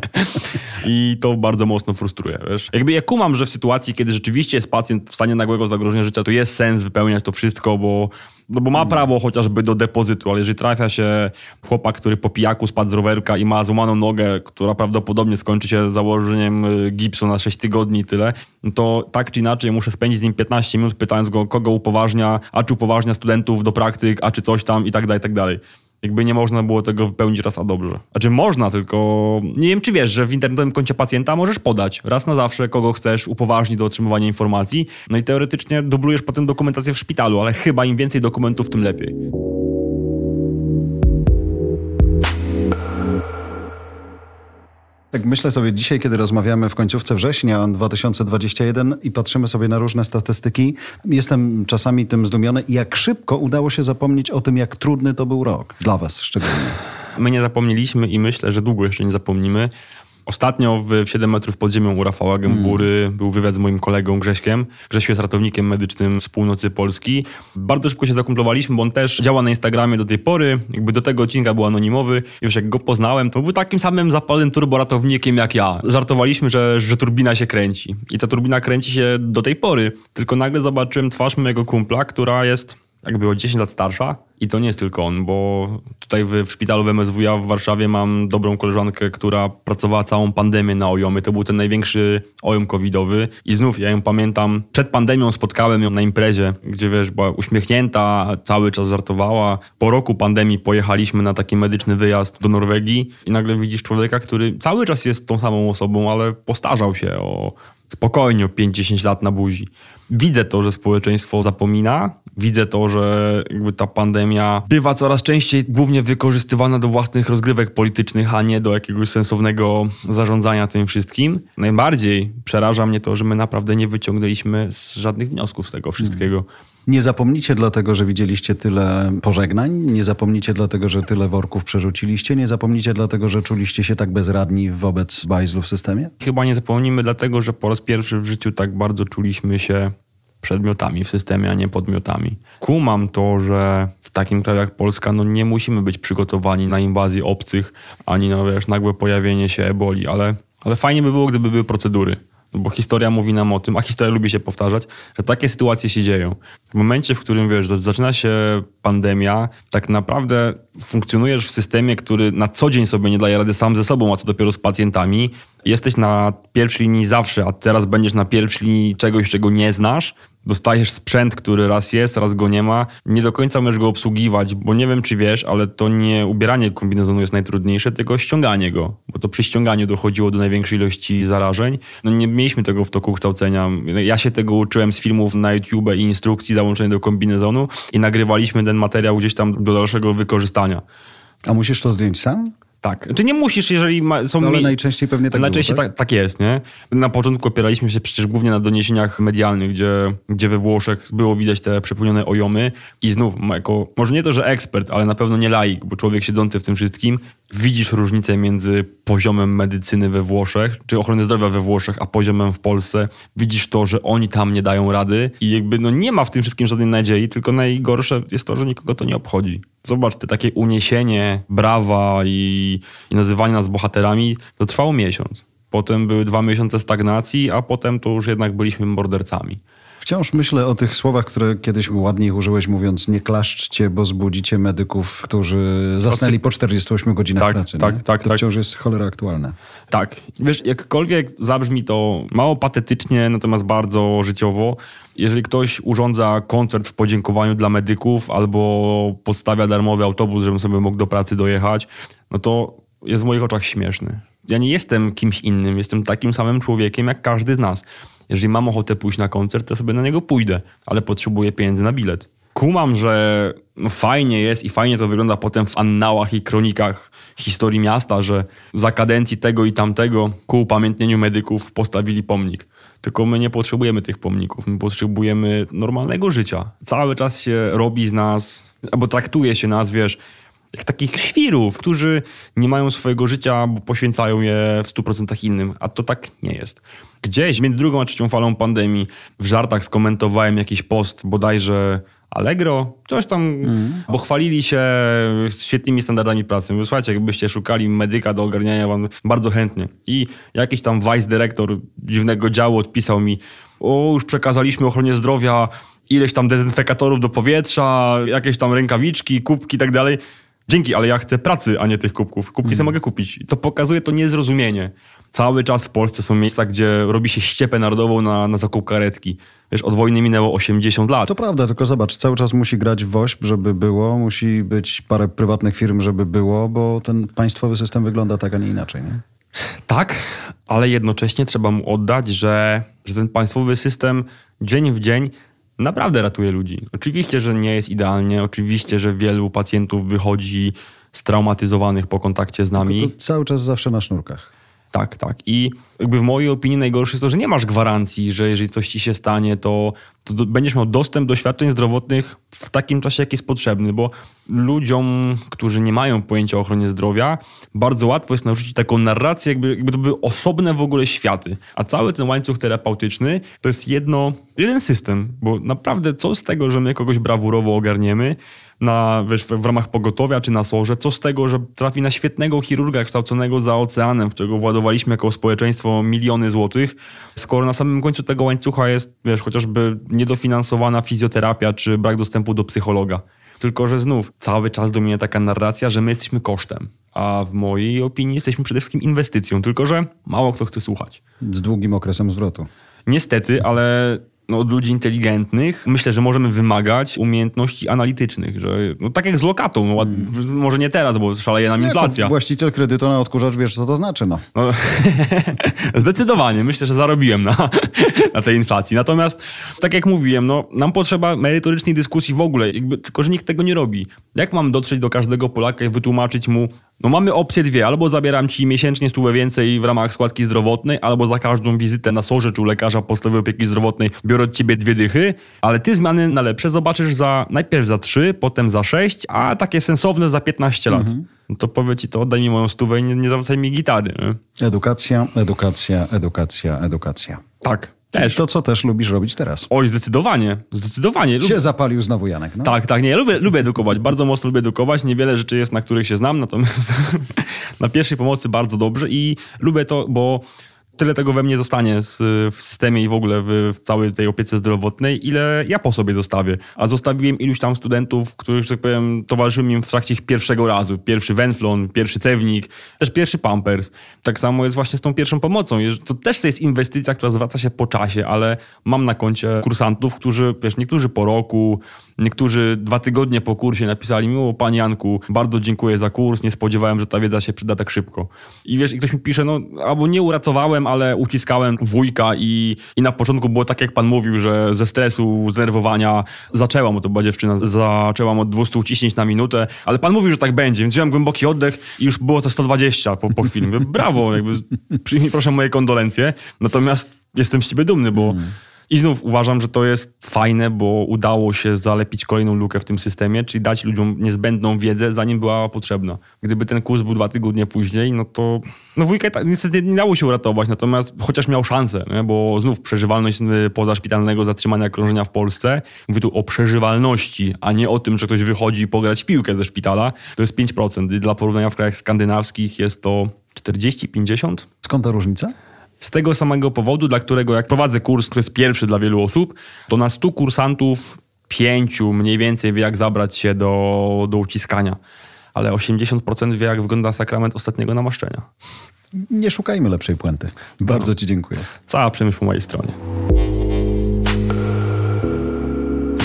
S2: I to bardzo mocno frustruje, wiesz. Jakby ja kumam, że w sytuacji, kiedy rzeczywiście jest pacjent w stanie nagłego zagrożenia życia, to jest sens wypełniać to wszystko, bo, no bo ma prawo chociażby do depozytu, ale jeżeli trafia się chłopak, który po pijaku spadł z rowerka i ma złamaną nogę, która prawdopodobnie skończy się założeniem y, gipsu na 6 tygodni i tyle, no to tak czy inaczej muszę spędzić z nim 15 minut pytając go, kogo upoważnia, a czy upoważnia studentów do praktyk, a czy coś tam i tak dalej, i tak dalej. Jakby nie można było tego wypełnić raz a dobrze. Znaczy można, tylko nie wiem, czy wiesz, że w internetowym koncie pacjenta możesz podać raz na zawsze, kogo chcesz upoważnić do otrzymywania informacji. No i teoretycznie dublujesz potem dokumentację w szpitalu, ale chyba im więcej dokumentów, tym lepiej.
S1: Tak myślę sobie dzisiaj, kiedy rozmawiamy w końcówce września 2021 i patrzymy sobie na różne statystyki, jestem czasami tym zdumiony, jak szybko udało się zapomnieć o tym, jak trudny to był rok. Dla was szczególnie.
S2: My nie zapomnieliśmy i myślę, że długo jeszcze nie zapomnimy. Ostatnio w 7 metrów pod ziemią u Rafała Gębury mm. był wywiad z moim kolegą Grześkiem. Grzesiu jest ratownikiem medycznym z północy Polski. Bardzo szybko się zakumplowaliśmy, bo on też działa na Instagramie do tej pory. Jakby do tego odcinka był anonimowy. Już jak go poznałem, to był takim samym zapalnym turboratownikiem jak ja. Żartowaliśmy, że, że turbina się kręci. I ta turbina kręci się do tej pory. Tylko nagle zobaczyłem twarz mojego kumpla, która jest jakby o 10 lat starsza i to nie jest tylko on, bo tutaj w, w szpitalu w MSWiA w Warszawie mam dobrą koleżankę, która pracowała całą pandemię na ojomy. To był ten największy ojom covidowy i znów ja ją pamiętam, przed pandemią spotkałem ją na imprezie, gdzie wiesz, była uśmiechnięta, cały czas żartowała. Po roku pandemii pojechaliśmy na taki medyczny wyjazd do Norwegii i nagle widzisz człowieka, który cały czas jest tą samą osobą, ale postarzał się o spokojnie o 5-10 lat na buzi. Widzę to, że społeczeństwo zapomina, widzę to, że ta pandemia bywa coraz częściej głównie wykorzystywana do własnych rozgrywek politycznych, a nie do jakiegoś sensownego zarządzania tym wszystkim. Najbardziej przeraża mnie to, że my naprawdę nie wyciągnęliśmy żadnych wniosków z tego wszystkiego. Hmm.
S1: Nie zapomnicie dlatego, że widzieliście tyle pożegnań, nie zapomnicie dlatego, że tyle worków przerzuciliście, nie zapomnicie dlatego, że czuliście się tak bezradni wobec bajzlu w systemie?
S2: Chyba nie zapomnimy dlatego, że po raz pierwszy w życiu tak bardzo czuliśmy się przedmiotami w systemie, a nie podmiotami. Kumam to, że w takim kraju jak Polska no nie musimy być przygotowani na inwazję obcych, ani na wiesz, nagłe pojawienie się eboli, ale, ale fajnie by było, gdyby były procedury. No bo historia mówi nam o tym, a historia lubi się powtarzać, że takie sytuacje się dzieją. W momencie, w którym wiesz, zaczyna się pandemia, tak naprawdę funkcjonujesz w systemie, który na co dzień sobie nie daje rady sam ze sobą, a co dopiero z pacjentami. Jesteś na pierwszej linii zawsze, a teraz będziesz na pierwszej linii czegoś, czego nie znasz, dostajesz sprzęt, który raz jest, raz go nie ma, nie do końca możesz go obsługiwać, bo nie wiem, czy wiesz, ale to nie ubieranie kombinezonu jest najtrudniejsze, tylko ściąganie go, bo to przy ściąganiu dochodziło do największej ilości zarażeń. No nie mieliśmy tego w toku kształcenia. Ja się tego uczyłem z filmów na YouTube i instrukcji załączonej do kombinezonu i nagrywaliśmy ten materiał gdzieś tam do dalszego wykorzystania.
S1: A musisz to zdjąć sam?
S2: Tak. Czy nie musisz, jeżeli ma, są...
S1: No, ale najczęściej pewnie tak
S2: Najczęściej
S1: było,
S2: tak? tak? jest, nie? Na początku opieraliśmy się przecież głównie na doniesieniach medialnych, gdzie, gdzie we Włoszech było widać te przepełnione ojomy i znów, jako, może nie to, że ekspert, ale na pewno nie laik, bo człowiek siedzący w tym wszystkim, widzisz różnicę między poziomem medycyny we Włoszech, czy ochrony zdrowia we Włoszech, a poziomem w Polsce. Widzisz to, że oni tam nie dają rady i jakby no nie ma w tym wszystkim żadnej nadziei, tylko najgorsze jest to, że nikogo to nie obchodzi. Zobacz, te takie uniesienie, brawa i, i nazywanie nas bohaterami, to trwało miesiąc. Potem były dwa miesiące stagnacji, a potem to już jednak byliśmy mordercami.
S1: Wciąż myślę o tych słowach, które kiedyś ładniej użyłeś, mówiąc nie klaszczcie, bo zbudzicie medyków, którzy zasnęli po 48 godzinach
S2: tak,
S1: pracy.
S2: Tak,
S1: nie?
S2: tak,
S1: to
S2: tak.
S1: wciąż jest cholera aktualne.
S2: Tak. Wiesz, jakkolwiek zabrzmi to mało patetycznie, natomiast bardzo życiowo, jeżeli ktoś urządza koncert w podziękowaniu dla medyków albo podstawia darmowy autobus, żebym sobie mógł do pracy dojechać, no to jest w moich oczach śmieszny. Ja nie jestem kimś innym, jestem takim samym człowiekiem jak każdy z nas. Jeżeli mam ochotę pójść na koncert, to sobie na niego pójdę, ale potrzebuję pieniędzy na bilet. Kumam, że no fajnie jest i fajnie to wygląda potem w annałach i kronikach historii miasta, że za kadencji tego i tamtego ku upamiętnieniu medyków postawili pomnik. Tylko my nie potrzebujemy tych pomników, my potrzebujemy normalnego życia. Cały czas się robi z nas, albo traktuje się nas, wiesz, jak takich świrów, którzy nie mają swojego życia, bo poświęcają je w 100% innym, a to tak nie jest. Gdzieś między drugą a trzecią falą pandemii w żartach skomentowałem jakiś post bodajże Allegro, coś tam, mm. bo chwalili się świetnymi standardami pracy. Mówię, słuchajcie, jakbyście szukali medyka do ogarniania wam bardzo chętnie. I jakiś tam vice dyrektor dziwnego działu odpisał mi, o, już przekazaliśmy ochronie zdrowia ileś tam dezynfekatorów do powietrza, jakieś tam rękawiczki, kubki i tak dalej. Dzięki, ale ja chcę pracy, a nie tych kubków. Kubki mm. sobie mogę kupić. To pokazuje to niezrozumienie. Cały czas w Polsce są miejsca, gdzie robi się ściepę narodową na, na zakup karetki. Wiesz, od wojny minęło 80 lat.
S1: To prawda, tylko zobacz, cały czas musi grać WOŚP, żeby było, musi być parę prywatnych firm, żeby było, bo ten państwowy system wygląda tak, a nie inaczej. Nie?
S2: Tak, ale jednocześnie trzeba mu oddać, że, że ten państwowy system dzień w dzień naprawdę ratuje ludzi. Oczywiście, że nie jest idealnie, oczywiście, że wielu pacjentów wychodzi straumatyzowanych po kontakcie z nami.
S1: To cały czas zawsze na sznurkach.
S2: Tak, tak. I jakby w mojej opinii najgorsze jest to, że nie masz gwarancji, że jeżeli coś ci się stanie, to, to będziesz miał dostęp do świadczeń zdrowotnych w takim czasie, jaki jest potrzebny, bo ludziom, którzy nie mają pojęcia o ochronie zdrowia, bardzo łatwo jest narzucić taką narrację, jakby, jakby to były osobne w ogóle światy. A cały ten łańcuch terapeutyczny to jest jedno, jeden system, bo naprawdę co z tego, że my kogoś brawurowo ogarniemy, na, wiesz, w, w ramach pogotowia czy na sorze, co z tego, że trafi na świetnego chirurga kształconego za oceanem, w czego władowaliśmy jako społeczeństwo miliony złotych, skoro na samym końcu tego łańcucha jest, wiesz, chociażby niedofinansowana fizjoterapia czy brak dostępu do psychologa. Tylko, że znów cały czas dominuje taka narracja, że my jesteśmy kosztem. A w mojej opinii jesteśmy przede wszystkim inwestycją, tylko że mało kto chce słuchać.
S1: Z długim okresem zwrotu.
S2: Niestety, ale no, od ludzi inteligentnych myślę, że możemy wymagać umiejętności analitycznych, że no, tak jak z lokatą, no, ład- może nie teraz, bo szaleje nam inflacja.
S1: Jako właściciel kredytu na odkurzacz wiesz, co to znaczy, no.
S2: No, zdecydowanie. Myślę, że zarobiłem na, na tej inflacji. Natomiast, tak jak mówiłem, no, nam potrzeba merytorycznej dyskusji w ogóle, jakby, tylko że nikt tego nie robi. Jak mam dotrzeć do każdego Polaka i wytłumaczyć mu, no mamy opcje dwie, albo zabieram ci miesięcznie stówę więcej w ramach składki zdrowotnej, albo za każdą wizytę na sorze czy u lekarza podstawowej opieki zdrowotnej biorę od ciebie dwie dychy, ale ty zmiany na lepsze zobaczysz za najpierw za trzy, potem za sześć, a takie sensowne za 15 lat. No to powie ci to, oddaj mi moją stówę i nie, nie zawracaj mi gitary. Nie?
S1: Edukacja, edukacja, edukacja, edukacja.
S2: Tak, też.
S1: To, co też lubisz robić teraz.
S2: Oj, zdecydowanie, zdecydowanie.
S1: Się zapalił znowu Janek, no.
S2: Tak, tak, nie, ja lubię, lubię edukować, bardzo mocno lubię edukować, niewiele rzeczy jest, na których się znam, natomiast na pierwszej pomocy bardzo dobrze i lubię to, bo tyle tego we mnie zostanie z, w systemie i w ogóle w, w całej tej opiece zdrowotnej, ile ja po sobie zostawię. A zostawiłem iluś tam studentów, których, że tak powiem, towarzyszyłem im w trakcie ich pierwszego razu. Pierwszy węflon, pierwszy cewnik, też pierwszy pampers. Tak samo jest właśnie z tą pierwszą pomocą. To też jest inwestycja, która zwraca się po czasie, ale mam na koncie kursantów, którzy, wiesz, niektórzy po roku, niektórzy dwa tygodnie po kursie napisali mi, o panie Janku, bardzo dziękuję za kurs, nie spodziewałem, że ta wiedza się przyda tak szybko. I wiesz, i ktoś mi pisze, no albo nie uratowałem, ale uciskałem wujka i, i na początku było tak, jak pan mówił, że ze stresu, zdenerwowania zaczęłam, bo to była dziewczyna, zaczęłam od 200 uciśnięć na minutę, ale pan mówił, że tak będzie, więc wziąłem głęboki oddech i już było to 120 po, po chwili. Brawo, jakby przyjmij proszę moje kondolencje, natomiast jestem z ciebie dumny, bo i znów uważam, że to jest fajne, bo udało się zalepić kolejną lukę w tym systemie, czyli dać ludziom niezbędną wiedzę, zanim była potrzebna. Gdyby ten kurs był dwa tygodnie później, no to no wujka tak niestety nie dało się uratować, natomiast chociaż miał szansę, nie? bo znów przeżywalność y, pozaszpitalnego zatrzymania krążenia w Polsce, mówię tu o przeżywalności, a nie o tym, że ktoś wychodzi pograć piłkę ze szpitala, to jest 5%. I Dla porównania w krajach skandynawskich jest to 40-50%.
S1: Skąd ta różnica?
S2: Z tego samego powodu, dla którego jak prowadzę kurs, który jest pierwszy dla wielu osób, to na 100 kursantów pięciu mniej więcej wie, jak zabrać się do, do uciskania. Ale 80% wie, jak wygląda sakrament ostatniego namaszczenia.
S1: Nie szukajmy lepszej puenty. Bardzo ci dziękuję.
S2: Cała przemysł po mojej stronie.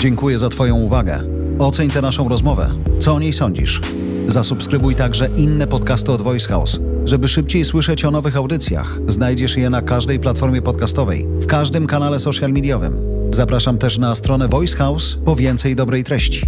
S1: Dziękuję za Twoją uwagę. Oceń tę naszą rozmowę. Co o niej sądzisz? Zasubskrybuj także inne podcasty od Voice House. Żeby szybciej słyszeć o nowych audycjach, znajdziesz je na każdej platformie podcastowej, w każdym kanale social mediowym. Zapraszam też na stronę Voice House po więcej dobrej treści.